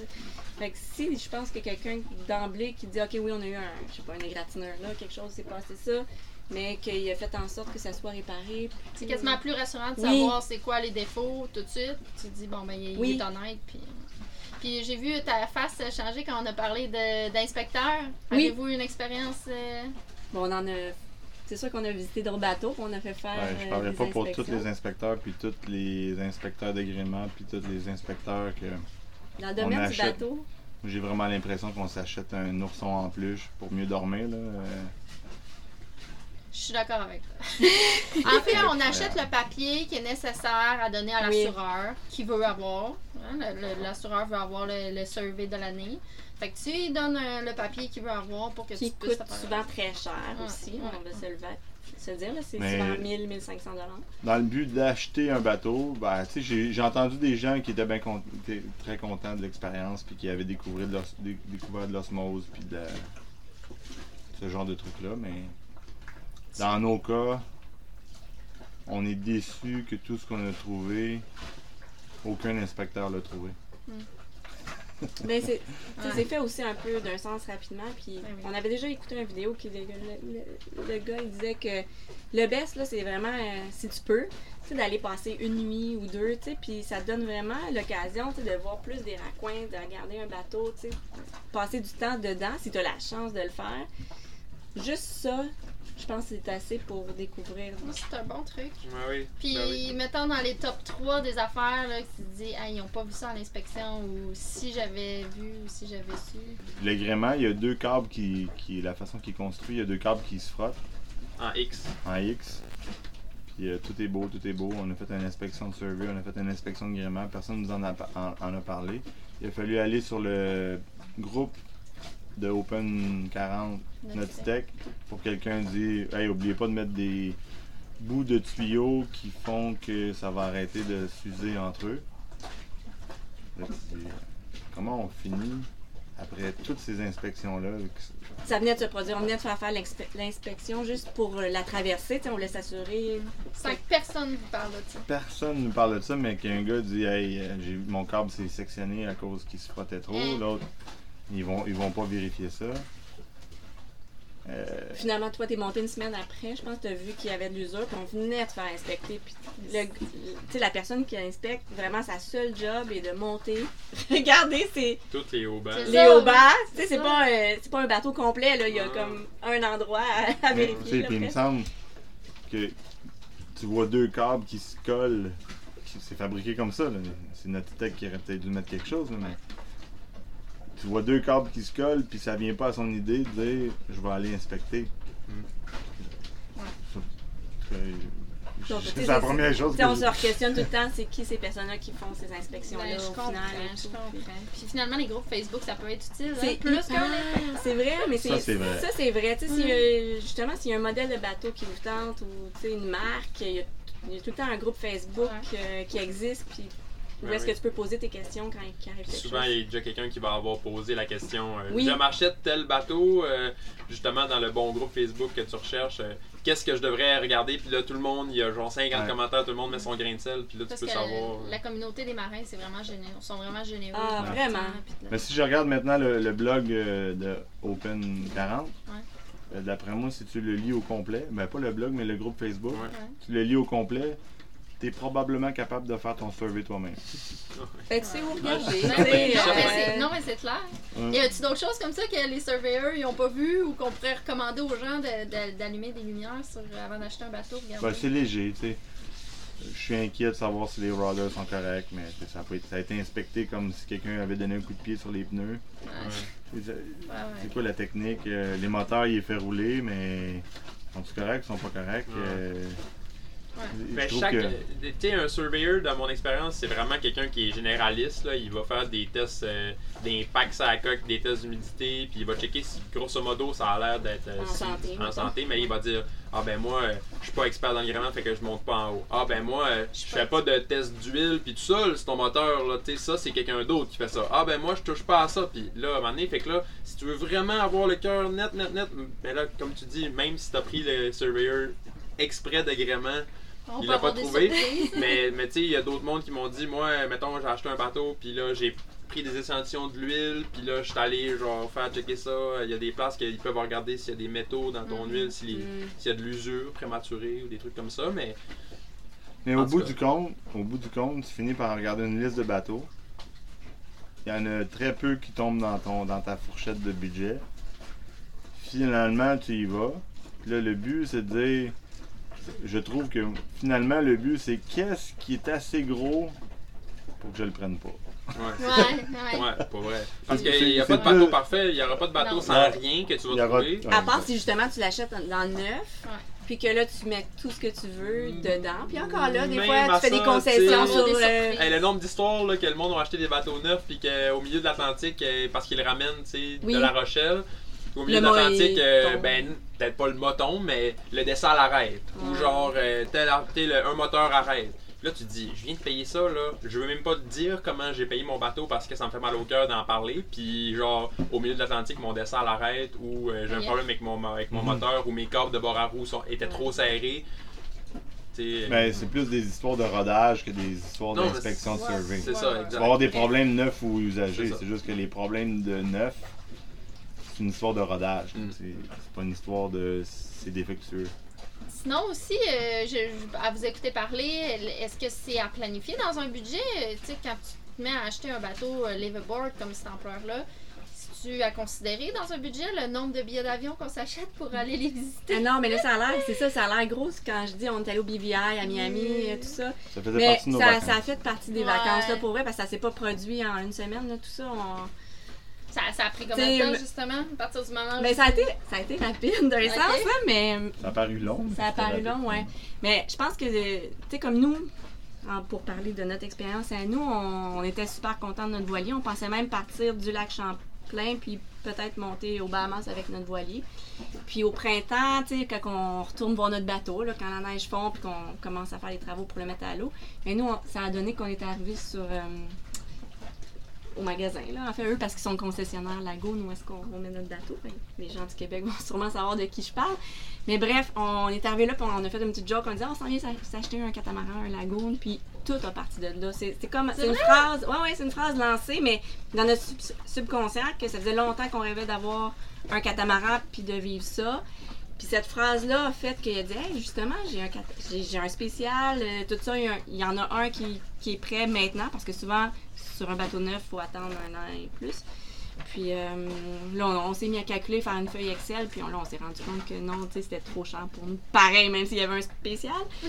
Fait que si je pense que quelqu'un d'emblée qui dit, ok, oui, on a eu un, je sais pas, un égratigneur là, quelque chose s'est passé ça, mais qu'il a fait en sorte que ça soit réparé. c'est quasiment plus rassurant de Oui. savoir c'est quoi les défauts tout de suite. Tu te dis, bon, ben, il, il Oui. est honnête. Puis, puis j'ai vu ta face changer quand on a parlé de- d'inspecteur. Oui. Avez-vous une expérience euh, Bon, on en a. C'est sûr qu'on a visité d'autres bateaux, qu'on a fait faire. Ouais, je euh, parlerai pas pour tous les inspecteurs, puis tous les inspecteurs d'agrément, puis tous les inspecteurs que Dans le domaine on du achète. bateau. j'ai vraiment l'impression qu'on s'achète un ourson en peluche pour mieux dormir. Là. Je suis d'accord avec toi. <laughs> en fait, on achète le papier qui est nécessaire à donner à Oui. l'assureur, qui veut avoir. hein, L'assureur veut avoir le, le survey de l'année. Fait que tu lui donnes euh, le papier qu'il veut avoir pour que Qui tu puisses coûte souvent très cher Ouais, aussi, ouais. on va se le, se dire, c'est souvent 1000, 1500 dollars. dans le but d'acheter un bateau, ben, tu sais, j'ai j'ai entendu des gens qui étaient bien con- étaient très contents de l'expérience, puis qui avaient découvert de l'os- dé- découvert de l'osmose, puis de la- ce genre de trucs-là, mais dans nos cas, on est déçus que tout ce qu'on a trouvé, aucun inspecteur l'a trouvé. Mais c'est <laughs> ça Ouais. s'est fait aussi un peu d'un sens rapidement. Puis Ouais, oui. on avait déjà écouté une vidéo qui le, le- le gars il disait que le best là, c'est vraiment euh, si tu peux, tu sais, d'aller passer une nuit ou deux, tu sais, puis ça te donne vraiment l'occasion, tu sais, de voir plus des raccoins, de regarder un bateau, tu sais, passer du temps dedans si tu as la chance de le faire. Juste ça, je pense que c'est assez pour découvrir. C'est un bon truc. Ouais, oui. Puis, Ben oui. mettons dans les top 3 des affaires, là, que tu te dis, ah, ils n'ont pas vu ça à l'inspection, ou si j'avais vu, ou si j'avais su. L'agrément, il y a deux câbles qui, qui, la façon qu'il est construit, il y a deux câbles qui se frottent En X. en X. Puis euh, tout est beau, tout est beau. On a fait une inspection de survey, on a fait une inspection de gréement. Personne nous en a, pa- en, en a parlé. Il a fallu aller sur le groupe de Open 40 Nautitech pour que quelqu'un dise Hey, oubliez pas de mettre des bouts de tuyaux qui font que ça va arrêter de s'user entre eux. Comment on finit après toutes ces inspections-là? Ça venait de se produire, on venait de faire faire l'inspection juste pour euh, la traversée, on voulait s'assurer. Sans que personne vous parle de ça. Personne ne parle de ça, mais qu'un gars dit Hey, euh, mon câble s'est sectionné à cause qu'il se frottait trop. L'autre, ils vont, ils vont pas vérifier ça. Euh, Finalement, toi, t'es monté une semaine après, je pense que t'as vu qu'il y avait de l'usure, puis on venait de faire inspecter. Puis, le, tu sais, la personne qui inspecte, vraiment, sa seule job est de monter. <laughs> Regardez, c'est Toutes les hauts C'est les hauts bas. Tu sais, c'est pas, un- c'est pas un bateau complet, là. Il y a Ah. comme un endroit à, vérifier. puis il me semble que tu vois deux câbles qui se collent. C'est fabriqué comme ça. là. C'est notre tech qui aurait peut-être dû mettre quelque chose, là, mais. Tu vois deux câbles qui se collent, puis ça vient pas à son idée de dire je vais aller inspecter. Mm. C'est la c'est- première chose que on je- se questionne tout le temps, c'est qui ces personnes-là qui font ces inspections-là Ben, je au comprends, final. et je tout. comprends. Puis finalement, les groupes Facebook, ça peut être utile. hein, C'est plus inspecteur. C'est vrai, mais Ça, c'est c'est vrai. Ça, c'est vrai. Mm. justement, s'il y a un modèle de bateau qui vous tente ou tu sais, une marque, il y, a, il y a tout le temps un groupe Facebook Ouais. euh, qui existe. Puis où Ouais, est-ce oui. que tu peux poser tes questions quand il arrive Souvent, chose? il y a déjà quelqu'un qui va avoir posé la question euh, Oui. Je m'achète tel bateau, euh, justement dans le bon groupe Facebook que tu recherches. euh, Qu'est-ce que je devrais regarder? Puis là, tout le monde, il y a genre 50 Ouais. commentaires, tout le monde met son grain de sel. Puis là, tu peux que savoir. la communauté des marins, c'est vraiment généreux. Ils sont vraiment généreux. Ah, vraiment? temps, Mais si je regarde maintenant le, le blog de Open 40, Ouais. euh, d'après moi, si tu le lis au complet, ben pas le blog, mais le groupe Facebook, Ouais. tu le lis au complet, tu es probablement capable de faire ton survey toi-même. Fait tu sais où regarder. Non, mais euh, c'est- non, mais c'est clair. Hum. Y a-tu d'autres choses comme ça que les surveilleurs ils ont pas vu ou qu'on pourrait recommander aux gens de- de- d'allumer des lumières sur, avant d'acheter un bateau? Ben, c'est léger, tu sais. Je suis inquiet de savoir si les rollers sont corrects, mais ça, a été- ça a été inspecté comme si quelqu'un avait donné un coup de pied sur les pneus. Ouais, C'est ouais, c'est quoi la technique? Euh, les moteurs, ils les fait rouler, mais sont-ils corrects, sont pas corrects? Ouais. Euh, Ben, chaque, tu sais, un surveyor, dans mon expérience, c'est vraiment quelqu'un qui est généraliste. Là. Il va faire des tests euh, d'impact sur la coque, des tests d'humidité, puis il va checker si, grosso modo, ça a l'air d'être euh, En si- santé, en mettons. santé, mais il va dire Ah ben moi, euh, je suis pas expert dans le gréement, fait que je monte pas en haut. Ah ben moi, euh, je fais pas de test d'huile, puis tout ça, c'est ton moteur, là, tu sais, ça, c'est quelqu'un d'autre qui fait ça. Ah ben moi, je touche pas à ça, puis là, à un moment donné, fait que là, si tu veux vraiment avoir le cœur net, net, net, ben là, comme tu dis, même si t'as pris le surveyor exprès d'agrément, On il l'a pas trouvé. <laughs> mais mais tu sais, il y a d'autres mondes qui m'ont dit, moi, mettons, j'ai acheté un bateau, puis là, j'ai pris des échantillons de l'huile, puis là, je suis allé, genre, faire checker ça. Il y a des places qu'ils peuvent regarder s'il y a des métaux dans ton Mhm. huile, s'il y- Mm. s'il y a de l'usure prématurée ou des trucs comme ça, mais Mais au bout, cas. du compte, au bout du compte, tu finis par regarder une liste de bateaux. Il y en a très peu qui tombent dans, ton, dans ta fourchette de budget. Finalement, tu y vas. Puis là, le but, c'est de dire. Je trouve que finalement, le but, c'est qu'est-ce qui est assez gros pour que je le prenne pas. ouais. Ouais, ouais. Ouais, pas vrai. Parce qu'il n'y a pas de bateau parfait, il n'y aura pas de bateau Non. sans Non. rien que tu vas aura- trouver. À part si justement tu l'achètes en- dans le neuf, Ouais. puis que là tu mets tout ce que tu veux dedans. Puis encore là, des Même fois tu fais des concessions sur des le. Hey, le nombre d'histoires là, que le monde a acheté des bateaux neufs puis qu'au milieu de l'Atlantique, euh, parce qu'ils le ramènent Oui. de La Rochelle, au milieu de l'Atlantique, euh, ben peut-être pas le moton, mais le dessin l'arrête. Ou Ouais. genre euh, tel, tel- un moteur arrête. Puis Là, tu te dis, je viens de payer ça, là. Je veux même pas te dire comment j'ai payé mon bateau parce que ça me fait mal au cœur d'en parler. Puis, genre, au milieu de l'Atlantique, mon dessin l'arrête ou euh, j'ai un Yeah. problème avec mon, avec mon Mhm. moteur ou mes câbles de bord à roue sont, étaient trop serrés. Tu sais, Ben, c'est plus des histoires de rodage que des histoires d'inspection de survey. c'est ça, ouais. Tu vas avoir des problèmes neufs ou usagers. C'est juste que les problèmes de neuf, c'est une histoire de rodage. Mm. C'est c'est pas une histoire de. C'est défectueux. Sinon aussi, euh, je, je- à vous écouter parler, est-ce que c'est à planifier dans un budget? Euh, Tu sais, quand tu te mets à acheter un bateau euh, liveaboard comme cet ampleur-là, tu à considérer dans un budget le nombre de billets d'avion qu'on s'achète pour aller les visiter? Ah non, mais là, ça a l'air, c'est ça, ça a l'air gros quand je dis on est allé au BVI à Miami, Mm. euh, tout ça. Ça faisait Mais partie de nos ça, vacances. ça a fait partie des Ouais. vacances, là, pour vrai, parce que ça s'est pas produit en une semaine, là, tout ça. on- Ça, ça a pris combien de temps, justement, à partir du moment où... Mais ça a été, ça a été rapide d'un Ok. sens, là, mais Ça a paru long. ça a paru long, ouais. Mais je pense que, tu sais, comme nous, pour parler de notre expérience à nous, on, on était super contents de notre voilier. On pensait même partir du lac Champlain, puis peut-être monter aux Bahamas avec notre voilier. Puis au printemps, tu sais, quand on retourne voir notre bateau, là, quand la neige fond, puis qu'on commence à faire les travaux pour le mettre à l'eau, mais nous, on- ça a donné qu'on était arrivé sur... euh, au magasin, là, en fait, eux, parce qu'ils sont concessionnaires Lagoon, où est-ce qu'on on met notre bateau. Fait que les gens du Québec vont sûrement savoir de qui je parle. Mais bref, on est arrivé là, puis on a fait une petite joke, on disait, oh, on s'en vient s'ach- s'acheter un catamaran, un Lagoon, puis tout a parti de là. C'est comme, c'est une phrase, ouais, ouais, c'est une phrase lancée, mais dans notre sub- subconscient, que ça faisait longtemps qu'on rêvait d'avoir un catamaran, puis de vivre ça. Puis cette phrase-là a fait qu'il a dit hey, justement, j'ai un, j'ai, un spécial, euh, tout ça, il y en a un qui, qui est prêt maintenant, parce que souvent, sur un bateau neuf, il faut attendre un an et plus. Puis euh, là, on, on s'est mis à calculer, faire une feuille Excel, puis on, là, on s'est rendu compte que non, tu sais, c'était trop cher pour nous. Pareil, même s'il y avait un spécial. <laughs>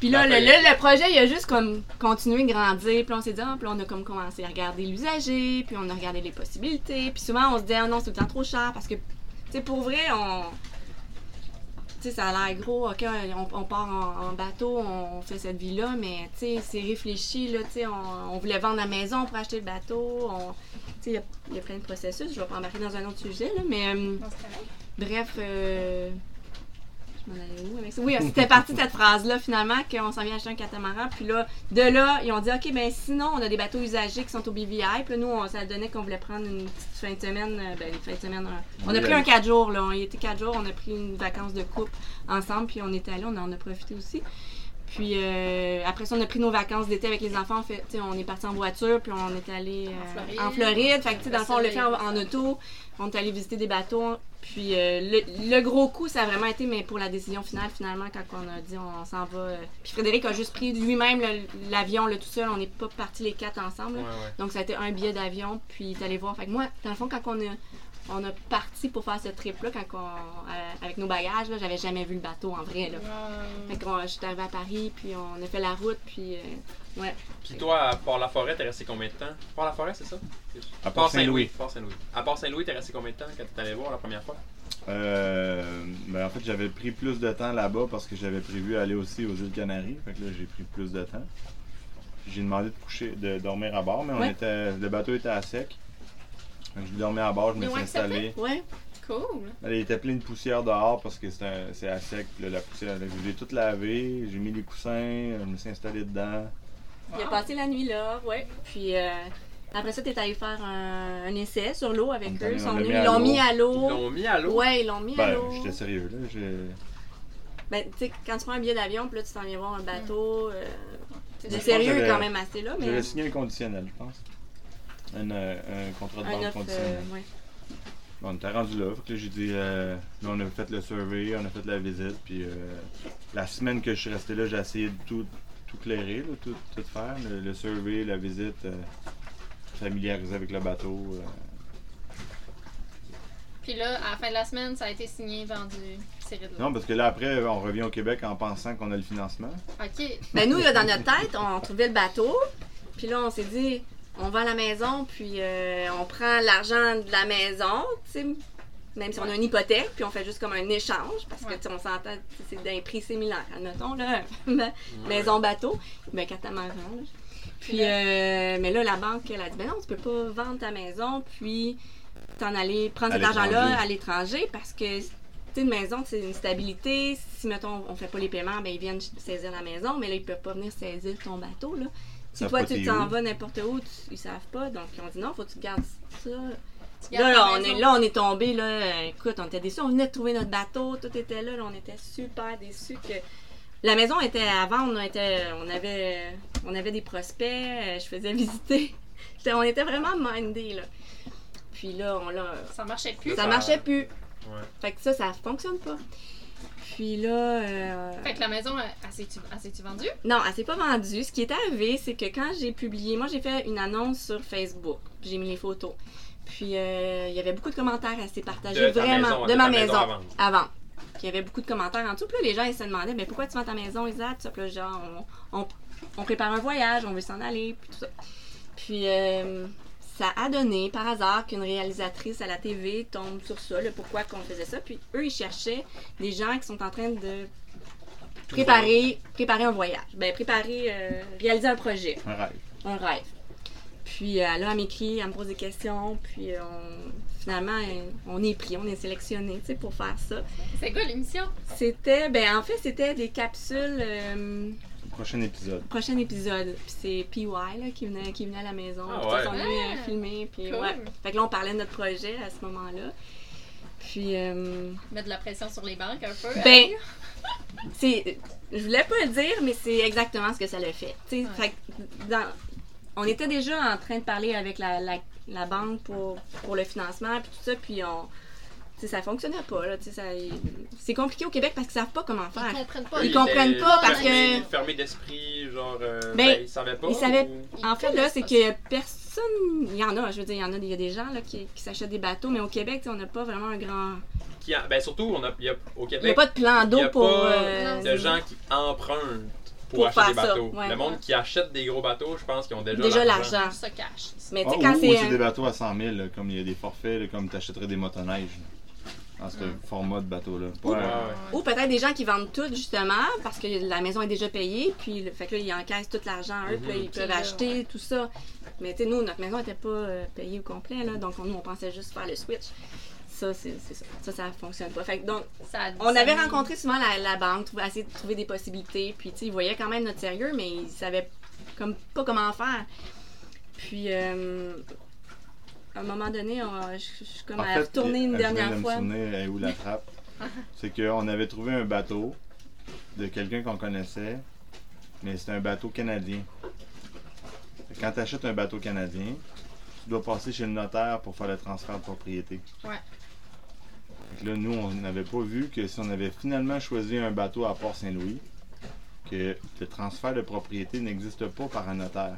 Puis là, le, le- le projet, il a juste comme continué de grandir. Puis on s'est dit, ah, puis là, on a comme commencé à regarder l'usager, puis on a regardé les possibilités. Puis souvent, on se dit, ah non, c'est tout le temps trop cher, parce que, tu sais, pour vrai, on sais, ça a l'air gros, ok, on, on part en, en bateau, on fait cette vie-là, mais tu sais, c'est réfléchi, là, tu sais, on, on voulait vendre la maison pour acheter le bateau, tu sais, il y a- il y, a plein de processus, je vais pas embarquer dans un autre sujet, là, mais euh, bref, euh, je m'en allais où avec ça? Oui, c'était parti de cette phrase-là, finalement, qu'on s'en vient acheter un catamaran, puis là, de là, ils ont dit, ok, ben sinon, on a des bateaux usagés qui sont au BVI, puis là, nous, on, ça donnait qu'on voulait prendre une petite fin de semaine, euh, ben, une fin de semaine, on a pris un 4 jours, là, on y était 4 jours, on a pris une vacance de couple ensemble, puis on était allés, on en a profité aussi. Puis euh, après ça, on a pris nos vacances d'été avec les enfants. En fait, on est parti en voiture, puis on est allé euh, En Floride. en Floride. Fait que, tu sais, dans le fond, on l'a fait en, auto. On est allé visiter des bateaux. Puis euh, le, le gros coup, ça a vraiment été mais pour la décision finale, finalement, quand on a dit on, s'en va. euh. Puis Frédéric a juste pris lui-même l'avion, là, tout seul. On n'est pas partis les quatre ensemble. là. Ouais, ouais. Donc ça a été un billet d'avion, puis il est allé voir. Fait que moi, dans le fond, quand on a, on a parti pour faire ce trip-là, quand on, euh, avec nos bagages, là, j'avais jamais vu le bateau en vrai. Là. Fait que je suis arrivée à Paris, puis on a fait la route, puis euh, ouais. Puis toi, à Port-la-Forêt, t'es resté combien de temps? Port-la-Forêt, c'est ça? À Port-Saint-Louis. Port-Saint-Louis. À Port-Saint-Louis, t'es resté combien de temps quand t'es allé voir la première fois? Euh, ben en fait, j'avais pris plus de temps là-bas parce que j'avais prévu aller aussi aux îles Canaries. Fait que là, j'ai pris plus de temps. J'ai demandé de coucher, de dormir à bord, mais on était, le bateau était à sec. Je dormais à bord, je me suis installé. Ouais. Cool. Il était plein de poussière dehors parce que c'est à sec. puis là, la poussière, là, j'ai tout lavé, j'ai mis les coussins, je me suis installé dedans. Il a passé la nuit là, ouais. Puis euh, après ça, t'es allé faire un, un essai sur l'eau avec eux. Ils venus, mis à l'ont l'eau. mis à Ils l'eau. l'ont mis à l'eau? Ouais, ils l'ont mis à Ben, l'eau. j'étais sérieux là. Ben, tu sais, quand tu prends un billet d'avion, puis là, tu t'en viens voir un bateau. euh, C'est Je sérieux quand même assez là, mais. J'avais signé un conditionnel, je pense. Un, euh, un contrat de un banque offre, conditionnel. euh, ouais. Bon, on était rendu là. Fait que là, j'ai dit, euh, là, on a fait le survey, on a fait la visite. Puis euh, la semaine que je suis resté là, j'ai essayé de tout, tout clairer, là, tout, tout faire. Le, le survey, la visite, euh, familiariser avec le bateau. euh. Puis là, à la fin de la semaine, ça a été signé, vendu. Non, parce que là, après, on revient au Québec en pensant qu'on a le financement. OK. Ben nous, là, dans notre tête, on trouvait le bateau. Puis là, on s'est dit, on va à la maison, puis euh, on prend l'argent de la maison, tu sais, même si on a une hypothèque, puis on fait juste comme un échange, parce que Ouais. on s'entend, c'est d'un prix similaire. Admettons, là, <laughs> maison-bateau, ben catamaran, là. Puis, euh, mais là, la banque, elle a dit, ben non, tu peux pas vendre ta maison, puis t'en aller prendre À cet argent-là à l'étranger, parce que une maison, c'est une stabilité. Si, mettons, on fait pas les paiements, ben ils viennent saisir la maison, mais là, ils peuvent pas venir saisir ton bateau, là. Si toi, tu t'en vas n'importe où, tu- ils savent pas. Donc, ils ont dit non, faut que tu gardes ça. Tu Là, là, on est, là, on est tombé, là. Écoute, on était déçus. On venait de trouver notre bateau, tout était là. là, on était super déçus que. La maison était à vendre, on, était, on, avait, on avait des prospects, euh, je faisais <laughs> visiter. On était vraiment mindés, là. Puis là, on l'a. Ça marchait plus. Ça marchait plus. Ouais. Fait que ça, ça fonctionne pas. Puis là. euh, Fait que la maison, elle, s'est-tu vendue? non, elle s'est pas vendue. Ce qui est arrivé, c'est que quand j'ai publié, moi j'ai fait une annonce sur Facebook. puis J'ai mis les photos. Puis euh, il y avait beaucoup de commentaires assez partagés. De ta vraiment. maison, de de ma maison à. Avant. Puis il y avait beaucoup de commentaires en dessous. Puis là, les gens ils se demandaient mais pourquoi tu vends ta maison, Isa? Puis là, genre, on, on- on prépare un voyage, on veut s'en aller, puis tout ça. Puis euh, ça a donné par hasard qu'une réalisatrice à la TV tombe sur ça, le pourquoi qu'on faisait ça. Puis eux, ils cherchaient des gens qui sont en train de préparer, préparer un voyage. Ben, préparer, euh, réaliser un projet, Un rêve. un rêve. Puis euh, là, elle m'écrit, elle me pose des questions, puis euh, on- finalement, euh, on est pris, on est sélectionné, tu sais, pour faire ça. C'est quoi l'émission? C'était, ben en fait, c'était des capsules, euh, Prochain épisode. prochain épisode. Puis c'est PY là, qui, venait, qui venait à la maison. Ah Puis ouais. Sont venus euh, Ah, filmer, puis cool. ouais. Fait que là, on parlait de notre projet à ce moment-là. Puis, euh, Mettre de la pression sur les banques un peu. Ben, hein? <laughs> c'est je voulais pas le dire mais c'est exactement ce que ça l'a fait Tu sais, Ouais. fait que dans- on était déjà en train de parler avec la, la, la banque pour, pour le financement puis tout ça puis on tu sais, ça fonctionnait pas là, ça c'est compliqué au Québec parce qu'ils savent pas comment Ils faire comprennent pas. Ils Ils comprennent pas parce que- Fermés d'esprit, genre. euh, Ben, ben, ils savaient pas. ils savaient- ou- en fait là c'est que personne il y en a je veux dire il y en a il y a des gens là qui, qui s'achètent des bateaux mais au Québec on n'a pas vraiment un grand Qui a- ben, surtout, on a, il y a, au il n'y a Québec, pas de plan il y d'eau a pour pas euh, de gens qui empruntent pour, Pour acheter faire des ça, bateaux. ouais. le monde qui achète des gros bateaux, je pense qu'ils ont déjà, déjà l'argent. l'argent Ça cache. mais tu Ah, sais ou, quand ou c'est c'est euh, des bateaux à 100 000, là, comme il y a des forfaits, là, comme tu achèterais des motoneiges. Dans ce format de bateau-là. Ou peut-être des gens qui vendent tout justement parce que la maison est déjà payée, puis le fait que là, ils encaissent tout l'argent eux, puis là, ils Puis peuvent acheter tout ça. Mais tu sais, nous, notre maison n'était pas euh, payée au complet, là, donc on- nous, on pensait juste faire le switch. Ça, c'est ça. Ça, ça fonctionne pas. Fait que, donc, Ça on ça avait rencontré souvent la, la banque, trouvé, essayé de trouver des possibilités, puis tu sais, ils voyaient quand même notre sérieux, mais ils savaient comme, pas comment faire. Puis, euh, à un moment donné, on- je je suis comme En à fait, retourner une dernière fois. souvenir, où la trappe? <laughs> c'est qu'on avait trouvé un bateau de quelqu'un qu'on connaissait mais c'est un bateau canadien. Quand tu achètes un bateau canadien, tu dois passer chez le notaire pour faire le transfert de propriété. Ouais. Que là, nous, on n'avait pas vu que si on avait finalement choisi un bateau à Port-Saint-Louis, que le transfert de propriété n'existe pas par un notaire.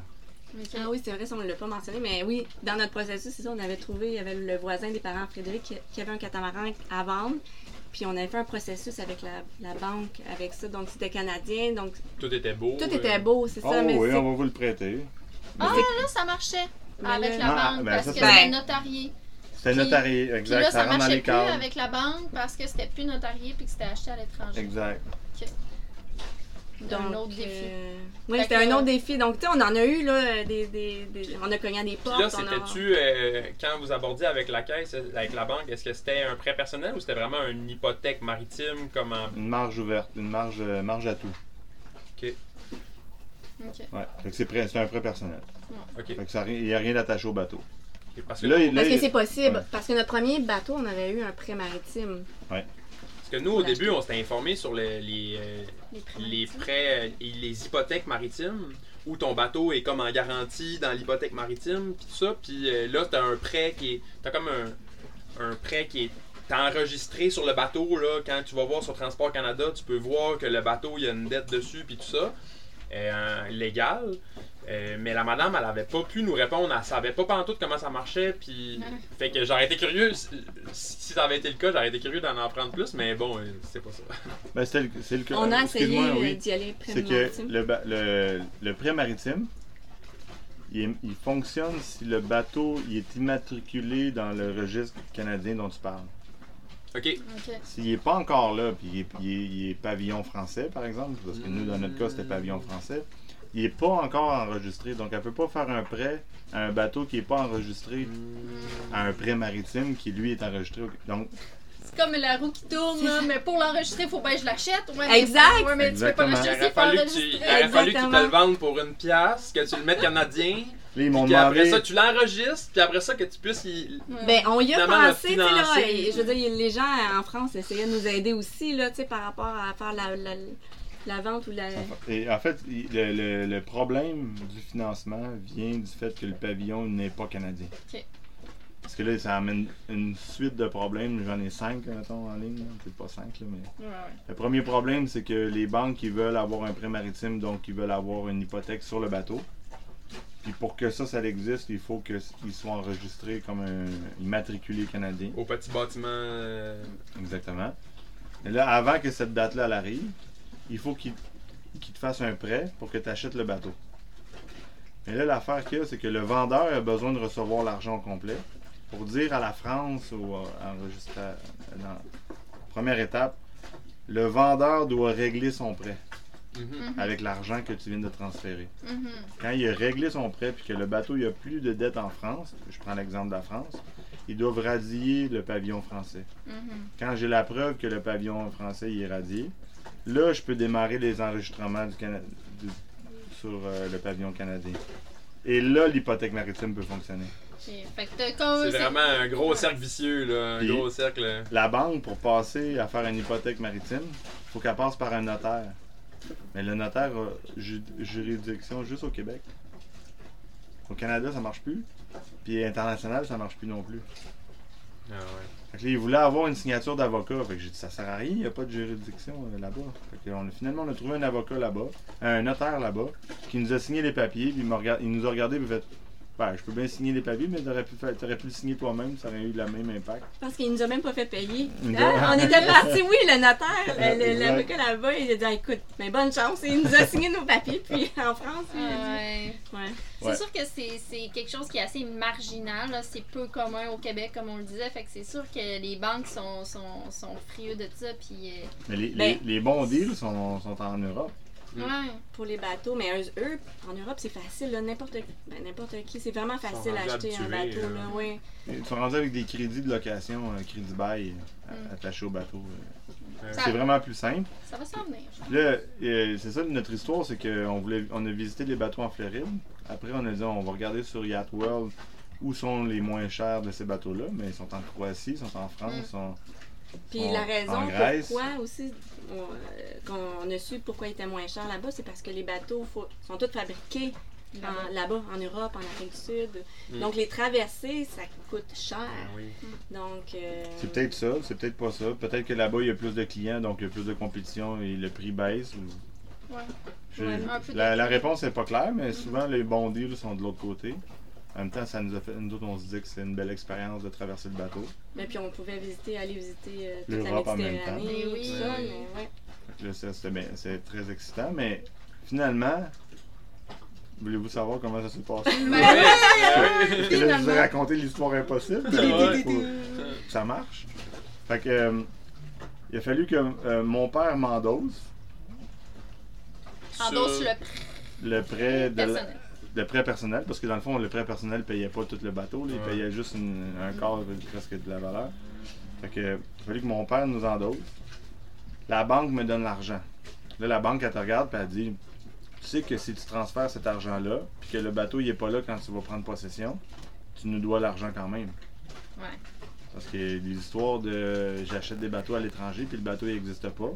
Ah oui, c'est vrai, ça, on ne l'a pas mentionné, mais oui, dans notre processus, c'est ça, on avait trouvé, il y avait le voisin des parents Frédéric qui, qui avait un catamaran à vendre, puis on avait fait un processus avec la, la banque, avec ça, donc c'était canadien, donc Tout était beau. tout euh, était beau, c'est Oh ça, mais oui, on va vous le prêter. Ah, là, ça marchait Mais avec là- la Ah, banque ben, parce ça, que c'est- c'était notarié. C'était Puis- notarié, Puis exact. là, ça ça marchait plus avec la banque parce que c'était plus notarié puis que c'était acheté à l'étranger. Exact. Donc, autre défi. euh, oui, c'était un autre défi. Donc, tu sais, on en a eu, là, des, des, des- on a cogné à des Puis portes. là, on a- c'était-tu, euh, quand vous abordiez avec la caisse, avec la banque, est-ce que c'était un prêt personnel ou c'était vraiment une hypothèque maritime comme en... Une marge ouverte, une marge, euh, marge à tout. Ok. Ouais. Fait que c'est prêt- c'est un prêt personnel. Ok. Fait que ça, il n'y a rien d'attaché au bateau. Parce que, Là, nous, il- Parce que c'est possible. Ouais. Parce que notre premier bateau, on avait eu un prêt maritime. parce que nous, au début, on s'était informé sur le- les, euh, Les prêts euh, et les hypothèques maritimes où ton bateau est comme en garantie dans l'hypothèque maritime puis tout ça. Puis euh, là t'as un prêt qui est t'as comme un, un prêt qui est t'es enregistré sur le bateau là. Quand tu vas voir sur Transport Canada tu peux voir que le bateau il y a une dette dessus puis tout ça. Euh, légal Euh, mais la madame, elle avait pas pu nous répondre, elle savait pas pantoute comment ça marchait, puis fait que j'aurais été curieux, si, si ça avait été le cas, j'aurais été curieux d'en apprendre plus, mais bon, euh, c'est pas ça. Ben, c'est le, c'est le cas. On a essayé euh, oui. d'y aller prêt C'est que maritime. le, le, le prêt maritime, il, fonctionne si le bateau il est immatriculé dans le registre canadien dont tu parles. Ok. S'il n'est pas encore là, puis il est, il est- il est pavillon français, par exemple, parce que nous, dans notre cas, c'était pavillon français, il n'est pas encore enregistré. Donc, elle ne peut pas faire un prêt à un bateau qui n'est pas enregistré à un prêt maritime qui, lui, est enregistré. au- Donc, C'est comme la roue qui tourne, là, mais pour l'enregistrer, il faut bien que je l'achète. Ouais, Exact. Ouais, mais tu peux pas Exactement. il l'enregistrer, aurait il faut fallu, que tu, il aurait fallu te le vendent pour une pièce, que tu le mettes canadien, puis après ça, tu l'enregistres, puis après ça, que tu puisses y... Ben, on y a pensé, tu sais, là. et Je veux dire, les gens en France essayaient de nous aider aussi, là, tu sais, par rapport à faire la, la, la vente ou la. Et en fait, le, le- le problème du financement vient du fait que le pavillon n'est pas canadien. Parce que là, ça amène une suite de problèmes. J'en ai cinq, mettons, en ligne. là. Peut-être pas cinq, là, mais. Ouais, ouais. Le premier problème, c'est que les banques, ils veulent avoir un prêt maritime, donc ils veulent avoir une hypothèque sur le bateau. Puis pour que ça, ça existe, il faut qu'ils soient enregistrés comme un immatriculé canadien. au petit bâtiment... euh, Exactement. Et là, avant que cette date-là elle arrive, il faut qu'il te fasse un prêt pour que tu achètes le bateau. Mais là, l'affaire qu'il y a, c'est que le vendeur a besoin de recevoir l'argent complet pour dire à la France ou à- enregistrer dans première étape, le vendeur doit régler son prêt mhm. Mhm. avec l'argent que tu viens de transférer. Mhm. Quand il a réglé son prêt puis que le bateau il a plus de dette en France, je prends l'exemple de la France, ils doivent radier le pavillon français. Mhm. Quand j'ai la preuve que le pavillon français est radié, là, je peux démarrer les enregistrements du Cana- du- sur euh, le pavillon canadien. Et là, l'hypothèque maritime peut fonctionner. Ok. Fait que t'as comme. C'est vraiment un gros cercle vicieux, là, un Puis- gros cercle... La banque, pour passer à faire une hypothèque maritime, faut qu'elle passe par un notaire. Mais le notaire a ju- juridiction juste au Québec. Au Canada, ça marche plus. Puis international, ça marche plus non plus. Ah ouais. Il voulait avoir une signature d'avocat. Fait que j'ai dit, ça sert à rien, il n'y a pas de juridiction euh, là-bas. Fait finalement, on a trouvé un avocat là-bas, un notaire là-bas, qui nous a signé les papiers, puis il, nous a regardé, puis fait, ben, je peux bien signer les papiers, mais t'aurais pu, t'aurais pu le signer toi-même, ça aurait eu le même impact. Parce qu'il nous a même pas fait payer. Hein? On était partis, oui, le notaire, le- le- Exact. l'avocat là-bas, il a dit, Ah, écoute, mais bonne chance. Et il nous a <laughs> signé nos papiers, puis en France, il a Ouais. dit, ouais. C'est Ouais. sûr que c'est c'est quelque chose qui est assez marginal, là. c'est peu commun au Québec comme on le disait, fait que c'est sûr que les banques sont, sont, sont frieux de ça, puis euh, Mais les, Ben- les, les bons deals sont, sont en Europe. Ouais. Pour les bateaux, mais eux, eux, en Europe, c'est facile, là, n'importe ben, n'importe qui. C'est vraiment facile à rendus acheter un bateau, là. là, oui. Ils sont rendus avec des crédits de location, un crédit bail euh, Mm. attaché au bateau. euh. C'est vraiment plus simple. Ça va s'en venir. Là, euh, c'est ça notre histoire, c'est qu'on voulait, on a visité les bateaux en Floride. Après, on a dit, on va regarder sur Yacht World où sont les moins chers de ces bateaux-là. Mais ils sont en Croatie, ils sont en France, Mm. ils sont, Puis la raison pourquoi aussi on, euh, qu'on a su pourquoi il était moins cher là-bas, c'est parce que les bateaux sont tous fabriqués là-bas, en Europe, en Afrique du Sud. Mm. Donc, les traversées, ça coûte cher. Ah donc. Euh, c'est peut-être ça, c'est peut-être pas ça. Peut-être que là-bas, il y a plus de clients, donc il y a plus de compétition et le prix baisse. la, la, réponse n'est pas claire, mais mm-hmm. souvent, les bons deals sont de l'autre côté. En même temps, ça nous a fait, nous autres, on se dit que c'est une belle expérience de traverser le bateau. Mais puis on pouvait visiter, aller visiter euh, toute la Méditerranée, oui, tout ça, mais ouais. c'est très excitant, mais finalement, Voulez-vous savoir comment ça s'est passé? <laughs> Oui! je vous ai raconté l'histoire impossible. ça marche. Fait que, euh, il a fallu que euh, mon père m'endosse. Endosse le, le prêt de le prêt personnel, parce que dans le fond, le prêt personnel ne payait pas tout le bateau, il payait juste un quart presque de la valeur. Fait que, il a fallu que mon père nous endosse. La banque me donne l'argent. Là, la banque, elle te regarde et elle dit tu sais que si tu transfères cet argent-là, puis que le bateau il est pas là quand tu vas prendre possession, tu nous dois l'argent quand même. Ouais. Parce que les histoires de j'achète des bateaux à l'étranger puis le bateau il n'existe pas.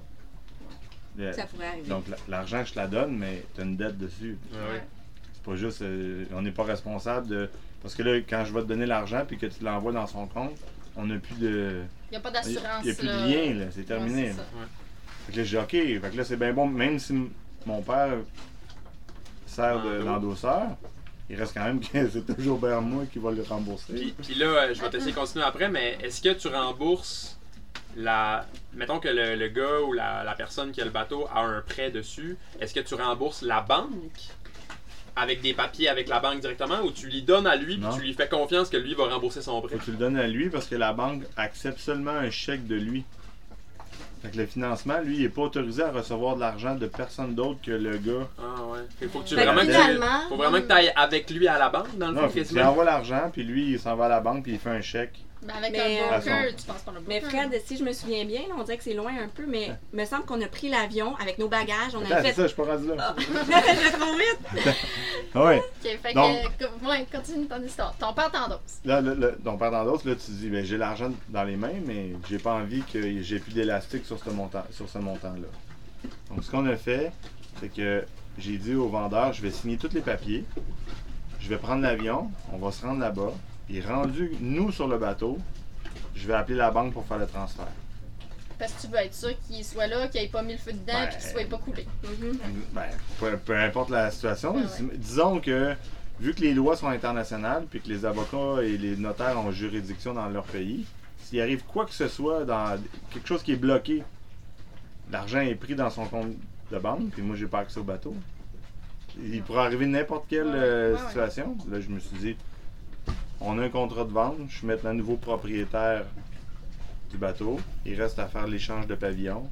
Ça pourrait arriver. Donc l'argent je te la donne, mais tu as une dette dessus. Ouais. C'est pas juste euh, on n'est pas responsable de. Parce que là, quand je vais te donner l'argent puis que tu l'envoies dans son compte, on n'a plus de. Il n'y a pas d'assurance. Il n'y a plus de lien, là. C'est terminé. ça. Fait que là, j'ai OK. Fait que là, c'est bien bon. Même si mon père sert d'endosseur, il reste quand même que <laughs> c'est toujours bien moi qui va le rembourser. Puis, là, euh, je vais t'essayer de continuer après, mais est-ce que tu rembourses la. Mettons que le, gars ou la, personne qui a le bateau a un prêt dessus, est-ce que tu rembourses la banque avec des papiers avec la banque directement ou tu lui donnes à lui puis tu lui fais confiance que lui va rembourser son prêt? tu le donnes à lui parce que la banque accepte seulement un chèque de lui. Fait que le financement, lui, il n'est pas autorisé à recevoir de l'argent de personne d'autre que le gars. Ah ouais. Il faut que tu vraiment, que faut vraiment que tu ailles avec lui à la banque, dans le non, fond. Il envoie l'argent, puis lui, il s'en va à la banque, puis il fait un chèque. Mais avec mais, un broker, tu penses pas le Mais Fred, si je me souviens bien, on dirait que c'est loin un peu, mais il me semble qu'on a pris l'avion avec nos bagages. On a fait. C'est ça, je suis pas rendu là. Ah. <laughs> je trop vite. <laughs> oui. Ok, fait que. Ouais, continue ton histoire. Ton père t'endosse. Là, ton père t'endosse, là, tu dis, ben, j'ai l'argent dans les mains, mais j'ai pas envie que j'ai plus d'élastique sur ce montant, sur ce montant-là. Donc, ce qu'on a fait, c'est que j'ai dit au vendeur, je vais signer tous les papiers, je vais prendre l'avion, on va se rendre là-bas, et rendu, nous, sur le bateau, je vais appeler la banque pour faire le transfert. Parce que tu veux être sûr qu'il soit là, qu'il n'ait pas mis le feu dedans et qu'il ne soit pas coulé. Mhm. Ben, peu, importe la situation. Disons que, vu que les lois sont internationales, puis que les avocats et les notaires ont juridiction dans leur pays, s'il arrive quoi que ce soit dans quelque chose qui est bloqué, l'argent est pris dans son compte de banque, puis moi, j'ai pas accès au bateau. Il pourrait arriver n'importe quelle euh, situation. Là, je me suis dit, on a un contrat de vente. Je suis maintenant nouveau propriétaire du bateau. Il reste à faire l'échange de pavillon.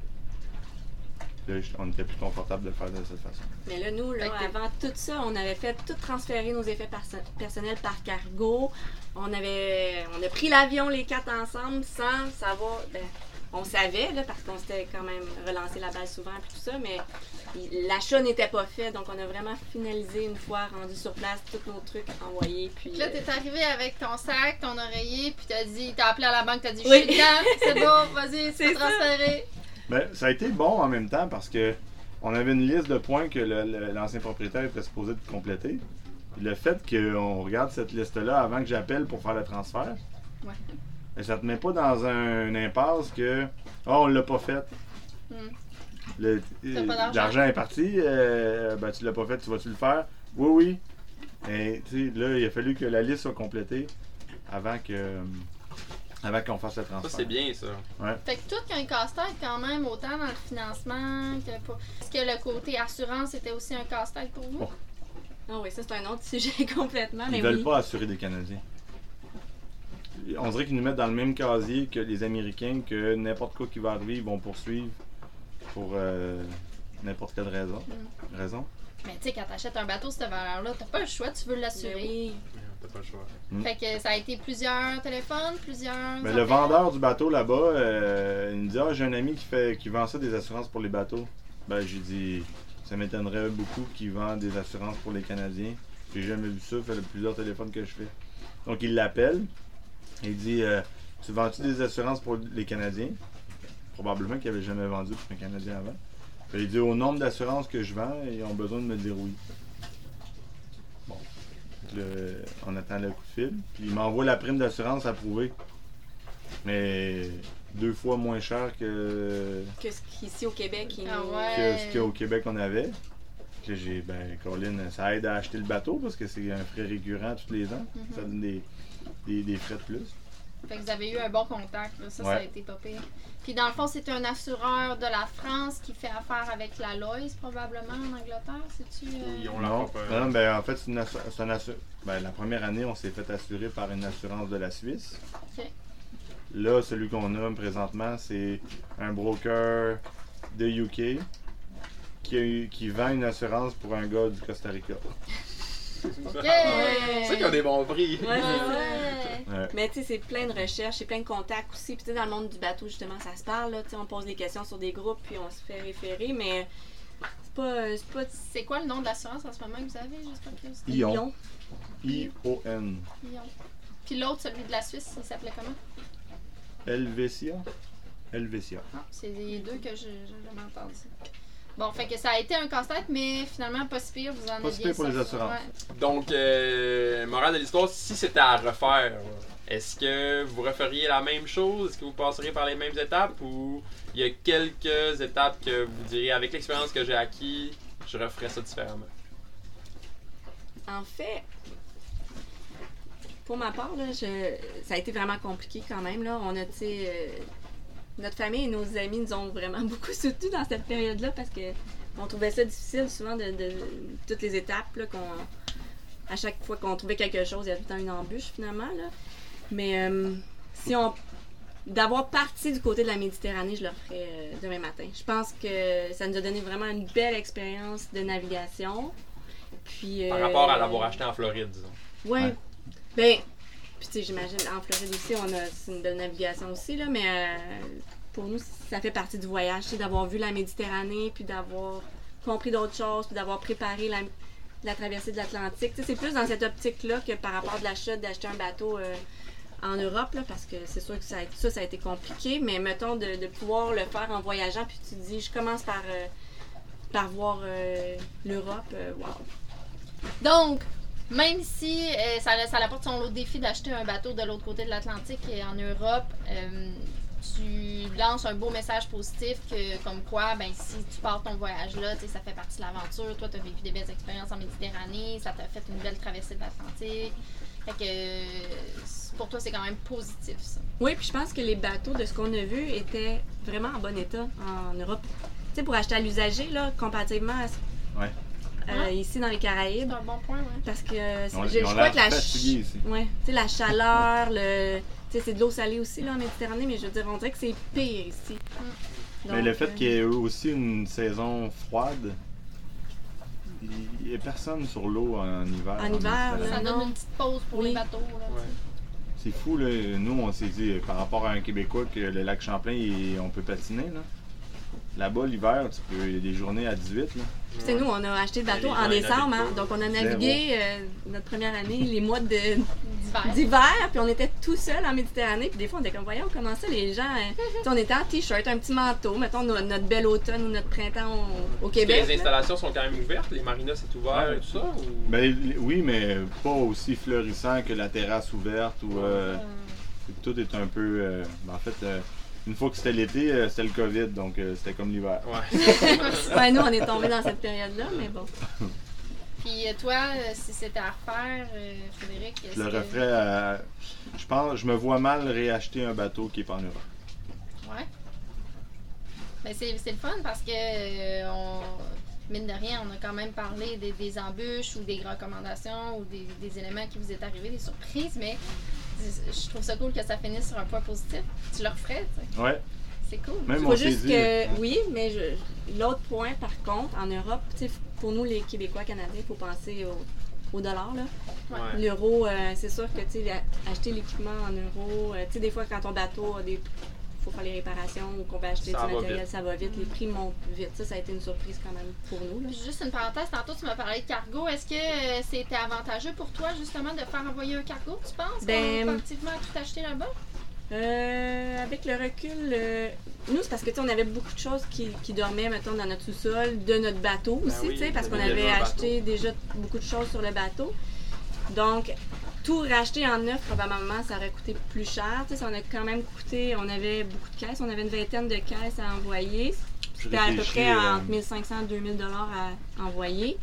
Là, on était plus confortable de le faire de cette façon. Mais là, nous, avant tout ça, on avait fait tout transférer nos effets personnels par cargo. On avait on a pris l'avion les quatre ensemble sans savoir. Ben, on savait, là, parce qu'on s'était quand même relancé la balle souvent et tout ça, mais l'achat n'était pas fait. Donc, on a vraiment finalisé une fois rendu sur place tous nos trucs envoyés. Puis, là, t'es arrivé avec ton sac, ton oreiller, puis t'as dit, t'as appelé à la banque, t'as dit, je suis dedans, c'est bon, <laughs> vas-y, c'est transféré. Mais ça a été bon en même temps parce que on avait une liste de points que l'ancien propriétaire était supposé de compléter. le fait qu'on regarde cette liste-là avant que j'appelle pour faire le transfert, ouais. Mais ça te met pas dans un, une impasse que oh, on l'a pas fait. Hmm. L'argent est parti, euh, ben, tu l'as pas fait, tu vas-tu le faire? Oui, oui. Et là, il a fallu que la liste soit complétée avant que avant qu'on fasse le transfert. Ça, c'est bien, ça. Ouais. Fait que tout qu'un casse-tête quand même, autant dans le financement que pas. Est-ce que le côté assurance était aussi un casse-tête pour vous? Non, oui, ça, c'est un autre <laughs> sujet complètement. Ils ne veulent pas assurer des Canadiens on dirait qu'ils nous mettent dans le même casier que les Américains, que n'importe quoi qui va arriver, ils vont poursuivre pour euh, n'importe quelle raison. Mm. raison. Mais tu sais, quand t'achètes un bateau, cette valeur-là, t'as pas le choix, tu veux l'assurer. T'as pas le choix. Mm. Fait que ça a été plusieurs téléphones, plusieurs. Mais le vendeur du bateau là-bas, euh, il me dit Ah, j'ai un ami qui fait qui vend ça des assurances pour les bateaux. Ben, j'ai dit Ça m'étonnerait beaucoup qu'il vend des assurances pour les Canadiens. J'ai jamais vu ça, fait plusieurs téléphones que je fais. Donc, il l'appelle. Il dit euh, Tu vends-tu des assurances pour les Canadiens? Probablement qu'il avait jamais vendu pour un Canadien avant. il dit au nombre d'assurances que je vends, ils ont besoin de me dire oui. Bon. on attend le coup de fil. Puis il m'envoie la prime d'assurance approuvée. Mais deux fois moins cher que. Que ce qu'ici au Québec. Ah que ce qu'au Québec on avait. Que j'ai, ben, Colin, ça aide à acheter le bateau parce que c'est un frais récurrent tous les ans. Mm-hmm. Ça donne des, des, frais de plus. Fait que vous avez eu un bon contact, Ça, ça a été pas pire. Puis dans le fond, c'est un assureur de la France qui fait affaire avec la Lois, probablement, en Angleterre, c'est-tu? Euh? Ils ont non, non, ben en fait, c'est, une ben, la première année, on s'est fait assurer par une assurance de la Suisse. OK. Là, celui qu'on a présentement, c'est un broker de UK qui, qui vend une assurance pour un gars du Costa Rica. Ok! C'est qu'il y a des bons prix. Ouais, ouais. Mais tu sais, c'est plein de recherches, c'est plein de contacts aussi. Puis tu sais, dans le monde du bateau, justement, ça se parle. Là, on pose des questions sur des groupes, puis on se fait référer. Mais c'est pas. C'est, pas... c'est quoi le nom de l'assurance en ce moment que vous avez, juste Ion. I-O-N. Ion. Puis l'autre, celui de la Suisse, il s'appelait comment? Helvetia. Helvetia. Ah, c'est les deux que je n'ai jamais entendu. Bon, fait que ça a été un casse-tête, mais finalement, pas si pire, vous en avez bien pour les assurances. Donc, euh, morale de l'histoire, si c'était à refaire, est-ce que vous referiez la même chose? Est-ce que vous passeriez par les mêmes étapes? Ou il y a quelques étapes que vous diriez, avec l'expérience que j'ai acquis, je referais ça différemment? En fait, pour ma part, là, ça a été vraiment compliqué quand même. Là. On a, tu euh, notre famille et nos amis nous ont vraiment <laughs> beaucoup soutenus dans cette période-là parce que on trouvait ça difficile souvent de, toutes les étapes. Là, à chaque fois qu'on trouvait quelque chose, il y avait tout le temps une embûche finalement. Là. Mais euh, si on d'avoir parti du côté de la Méditerranée, je le ferais euh, demain matin. Je pense que ça nous a donné vraiment une belle expérience de navigation. Puis, Par rapport à l'avoir acheté en Floride, disons. ouais. Ben, puis tu sais, j'imagine, en Floride aussi, on a une belle navigation aussi, là, mais euh, pour nous, ça fait partie du voyage, c'est d'avoir vu la Méditerranée, puis d'avoir compris d'autres choses, puis d'avoir préparé la, traversée de l'Atlantique. C'est plus dans cette optique-là que par rapport à l'achat d'acheter un bateau euh, en Europe, là, parce que c'est sûr que ça, ça, ça a été compliqué, mais mettons de, pouvoir le faire en voyageant, puis tu te dis, je commence par, euh, par voir l'Europe, wow. Donc, même si euh, ça, ça apporte son lot de défi d'acheter un bateau de l'autre côté de l'Atlantique et en Europe, euh, tu lances un beau message positif que comme quoi ben si tu pars ton voyage là, ça fait partie de l'aventure, toi tu as vécu des belles expériences en Méditerranée, ça t'a fait une belle traversée de l'Atlantique. Fait que pour toi c'est quand même positif ça. Oui, puis je pense que les bateaux de ce qu'on a vu étaient vraiment en bon état en Europe. Tu sais pour acheter à l'usager là comparativement à ouais. Euh, ici dans les Caraïbes. C'est un bon point, oui. Parce que je, crois que la, ouais, la chaleur, le, c'est de l'eau salée aussi là, en Méditerranée, mais je veux dire, on dirait que c'est pire ici. Mm. mais le fait qu'il y ait aussi une saison froide, il n'y a personne sur l'eau en hiver. En, hiver, ça donne une petite pause pour les bateaux. C'est fou, là. nous on s'est dit par rapport à un Québécois que le lac Champlain, on peut patiner. Là. Là-bas, l'hiver, tu peux, il y a des journées à 18. Là. C'est nous, on a acheté le bateau en décembre, hein, donc on a navigué euh, notre première année les mois d'hiver, puis on était tout seul en Méditerranée, puis des fois on était comme voyons comment ça les gens, hein. on était en t-shirt, un petit manteau, mettons notre, bel automne ou notre printemps au, Québec. les installations sont quand même ouvertes, les marinas c'est ouvert et tout ça. Ben, oui, mais pas aussi fleurissant que la terrasse ouverte ou euh, tout est un peu, euh, ben, en fait une fois que c'était l'été, euh, c'était le COVID, donc euh, c'était comme l'hiver. Ouais. <laughs> nous, on est tombé dans cette période-là, mais bon. <laughs> Puis euh, toi, si c'était à refaire, Frédéric, Je le referais Je pense, je me vois mal réacheter un bateau qui est pas en Europe. Ouais. Ben, c'est le fun parce que on mine de rien, on a quand même parlé des, embûches ou des recommandations ou des, des, éléments qui vous est arrivé, des surprises, mais je trouve ça cool que ça finisse sur un point positif. Tu le referais, tu sais. Ouais. C'est cool. Même Faut juste que, oui, mais l'autre point, par contre, en Europe, pour nous, les Québécois, Canadiens, il faut penser au, dollar. L'euro, euh, c'est sûr que acheter l'équipement en euros, euh, sais des fois, quand ton bateau a des faire les réparations ou qu'on va acheter du matériel, ça va vite. Les prix montent vite. Ça, ça a été une surprise quand même pour nous. Juste une parenthèse, tantôt tu m'as parlé de cargo. Est-ce que euh, c'était avantageux pour toi justement de faire envoyer un cargo, tu penses, ben, comparativement à tout acheter là-bas? Euh, avec le recul, euh, nous, c'est parce que tu sais, on avait beaucoup de choses qui, qui dormaient, mettons, dans notre sous-sol, de notre bateau Ben aussi, oui, tu sais, parce qu'on avait acheté déjà beaucoup de choses sur le bateau. Donc, tout racheter en neuf, probablement, ça aurait coûté plus cher. Tu sais, ça en a quand même coûté, on avait beaucoup de caisses, on avait une vingtaine de caisses à envoyer. C'était à peu près euh, entre 1500 et 2000 dollars à envoyer.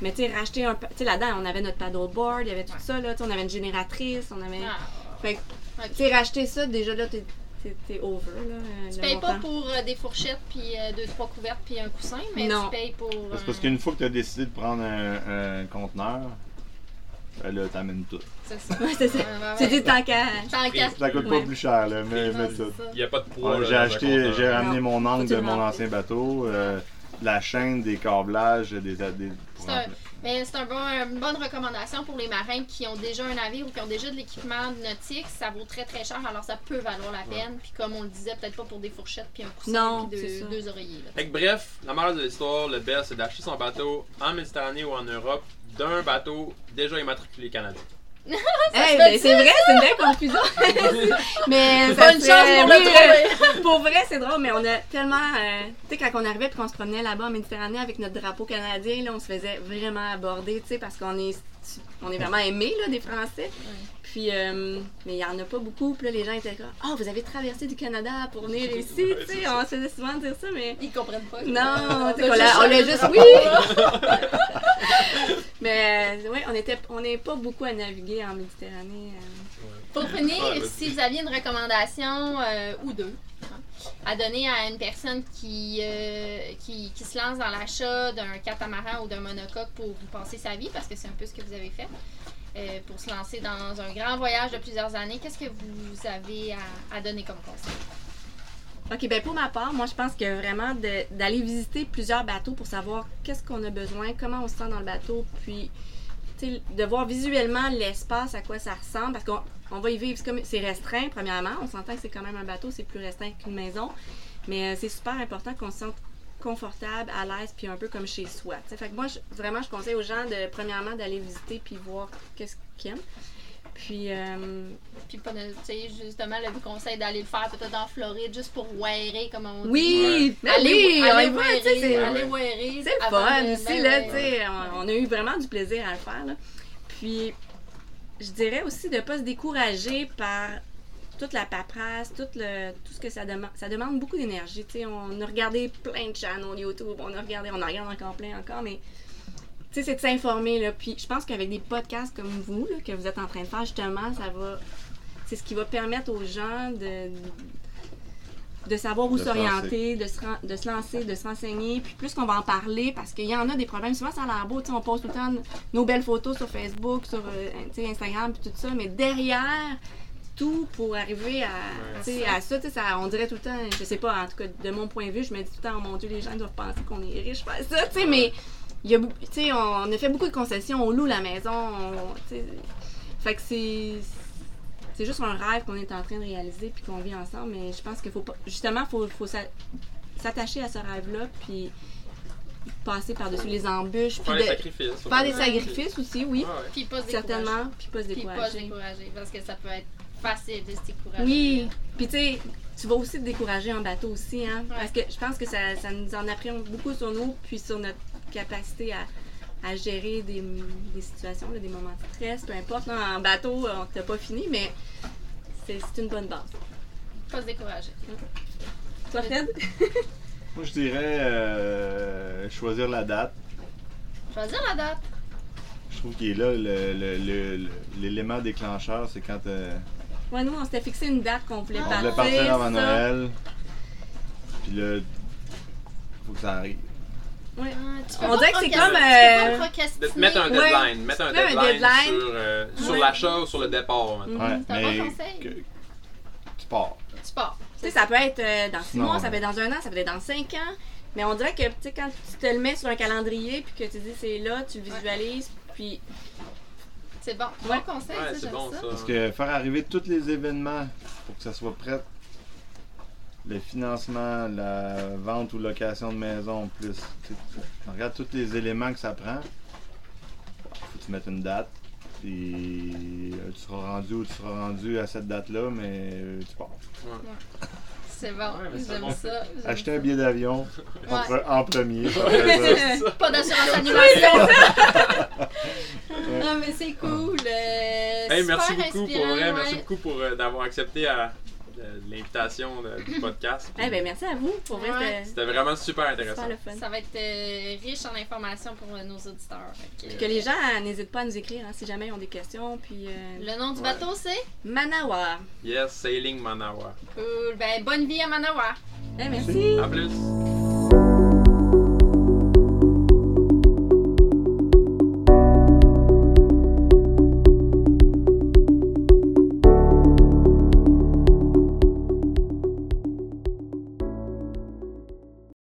Mais tu sais, racheter un. Tu sais, là-dedans, on avait notre paddleboard, il y avait tout Ouais. ça, là. Tu sais, on avait une génératrice, on avait. Ah, Fait tu sais, racheter ça, déjà là, t'es, t'es, over, là. euh, Tu payes pas pour euh, des fourchettes, puis euh, deux, trois couvertes, puis un coussin, mais Non. tu payes pour. C'est parce qu'une fois que tu as décidé de prendre un, un conteneur, ben là, t'amènes tout. C'est ça. Ouais, c'est ça. Ouais. dis tant qu'à. Tant qu'à. Ça coûte Ouais. pas plus cher, là, mais, Non, mais c'est tout. ça. Il n'y a pas de poids. Ouais, j'ai acheté, j'ai ramené mon angle de le mon ancien bateau, euh, la chaîne, des câblages, des. des C'est un-. Mais c'est un bon, une bonne recommandation pour les marins qui ont déjà un navire ou qui ont déjà de l'équipement nautique. Ça vaut très très cher, alors ça peut valoir la peine. Puis comme on le disait, peut-être pas pour des fourchettes puis un coussin Non, puis deux, oreillers. là. Fait que bref, la morale de l'histoire, le best, c'est d'acheter son bateau en Méditerranée ou en Europe d'un bateau déjà immatriculé Canada. Hey, ben, c'est vrai, c'est une belle confusion. <laughs> mais Bonne serait- chance pour le Pour vrai, c'est drôle, mais on a tellement. euh, tu sais, quand on arrivait et qu'on se promenait là-bas en Méditerranée avec notre drapeau canadien, là, on se faisait vraiment aborder, tu sais, parce qu'on est, on est vraiment aimés, là, des Français. Puis, euh, mais il y en a pas beaucoup. Puis là, les gens étaient comme, oh, vous avez traversé du Canada pour venir <laughs> ici, Ouais, tu c'est sais. On se faisait souvent dire ça, mais. Ils comprennent pas. Non, <laughs> On l'a juste oui! <laughs> Mais euh, ouais, on était, on n'est pas beaucoup à naviguer en Méditerranée. euh. Pour finir, Ouais, vas-y. si vous aviez une recommandation euh, ou deux hein, à donner à une personne qui, euh, qui, qui se lance dans l'achat d'un catamaran ou d'un monocoque pour passer sa vie, parce que c'est un peu ce que vous avez fait, euh, pour se lancer dans un grand voyage de plusieurs années, qu'est-ce que vous avez à, donner comme conseil? OK, ben pour ma part, moi je pense que vraiment d'aller visiter plusieurs bateaux pour savoir qu'est-ce qu'on a besoin, comment on se sent dans le bateau, puis de voir visuellement l'espace, à quoi ça ressemble, parce qu'on on va y vivre, c'est restreint premièrement, on s'entend que c'est quand même un bateau, c'est plus restreint qu'une maison, mais euh, c'est super important qu'on se sente confortable, à l'aise, puis un peu comme chez soi. Fait que moi, je- vraiment, je conseille aux gens de premièrement d'aller visiter puis voir qu'est-ce qu'ils aiment. Puis, euh, Puis, pas de- tu sais, justement, le conseil d'aller le faire peut-être en Floride, juste pour wearer, comme on dit. oui, Allez, oui, on allez tu sais, c'est- wearer, allez wearer C'est le fun aussi, là, tu sais. On, on a eu vraiment du plaisir à le faire, là. Puis, je dirais aussi de ne pas se décourager par toute la paperasse, tout, le, tout ce que ça demande. Ça demande beaucoup d'énergie, tu sais. On a regardé plein de channels YouTube, on a regardé, on en regarde encore plein encore, mais tu sais, c'est de s'informer, là. Puis, je pense qu'avec des podcasts comme vous, là, que vous êtes en train de faire, justement, ça va... C'est ce qui va permettre aux gens de de savoir où s'orienter, de se, de se lancer, de se renseigner. Puis plus qu'on va en parler, parce qu'il y en a des problèmes. Souvent, ça a l'air beau. tu sais, On poste tout le temps nos belles photos sur Facebook, sur euh, Instagram, puis tout ça. Mais derrière tout, pour arriver à, tu sais, à ça, tu sais, ça, on dirait tout le temps, je sais pas, en tout cas, de mon point de vue, je me dis tout le temps, oh mon Dieu, les gens doivent penser qu'on est riche, faire ça, tu sais, mais il y a, beaucoup- tu sais, on a fait beaucoup de concessions, on loue la maison, on- tu sais, fait que c'est c'est juste un rêve qu'on est en train de réaliser puis qu'on vit ensemble mais je pense qu'il faut pas justement faut faut s'a- s'attacher à ce rêve là puis passer par-dessus les embûches puis Faire des de- sacrifices. faire des sacrifices aussi oui Ouais, ouais. Puis pas se décourager. certainement puis pas se Puis pas se décourager décourager, parce que ça peut être facile de se décourager. oui puis tu sais tu vas aussi te décourager en bateau aussi hein Ouais. parce que je pense que ça, ça nous en apprend beaucoup sur nous puis sur notre capacité à à gérer des, des situations, là, des moments de stress, peu importe. Là, en bateau, on t'a pas fini, mais c'est c'est une bonne base. Pas se décourager. Toi, Fred? <laughs> Moi, je dirais euh, choisir la date. Choisir la date. Je trouve qu'il est là le- le- le- le- l'élément déclencheur, c'est quand euh, Ouais, nous, on s'était fixé une date qu'on voulait on partir. voulait partir avant ça. Noël. Puis là, faut que ça arrive. Ouais. Ah, On dirait que c'est comme, euh. De- Mettre un Ouais. deadline. Mettre un deadline, sur, euh, sur l'achat ou sur le départ. maintenant. Mhm. Ouais, C'est un mais bon conseil. que- tu pars. Tu pars. Tu sais, ça peut être euh, dans six Non. mois, ça peut être dans un an, ça peut être dans cinq ans. Mais on dirait que, tu sais, quand tu te le mets sur un calendrier, puis que tu dis c'est là, tu le visualises, puis C'est bon. Ouais. Bon conseil, Ouais, ça, j'aime bon ça. ça. Parce que faire arriver tous les événements pour que ça soit prêt, le financement, la vente ou location de maison, plus. tu regardes tous les éléments que ça prend. Faut que tu mettes une date. Puis euh, tu seras rendu où tu seras rendu à cette date-là, mais euh, tu pars. C'est bon, Ouais, j'aime bon. ça. Acheter un billet d'avion en, Ouais. pre- en premier. <laughs> <laughs> Pas d'assurance animation. non, mais c'est cool. euh, Hey, merci beaucoup pour vrai, merci ouais. beaucoup pour euh, d'avoir accepté à- l'invitation de- du podcast. Eh ben, merci à vous. Pour vrai, Ouais. c'était C'était vraiment super intéressant. super le fun. Ça va être euh, riche en informations pour euh, nos auditeurs. Fait que, Que les gens euh, n'hésitent pas à nous écrire hein, si jamais ils ont des questions. Puis, euh, Le nom du Ouais. bateau, c'est? Manawa. Yes, Sailing Manawa. Cool. Ben, bonne vie à Manawa. Eh, merci. À plus.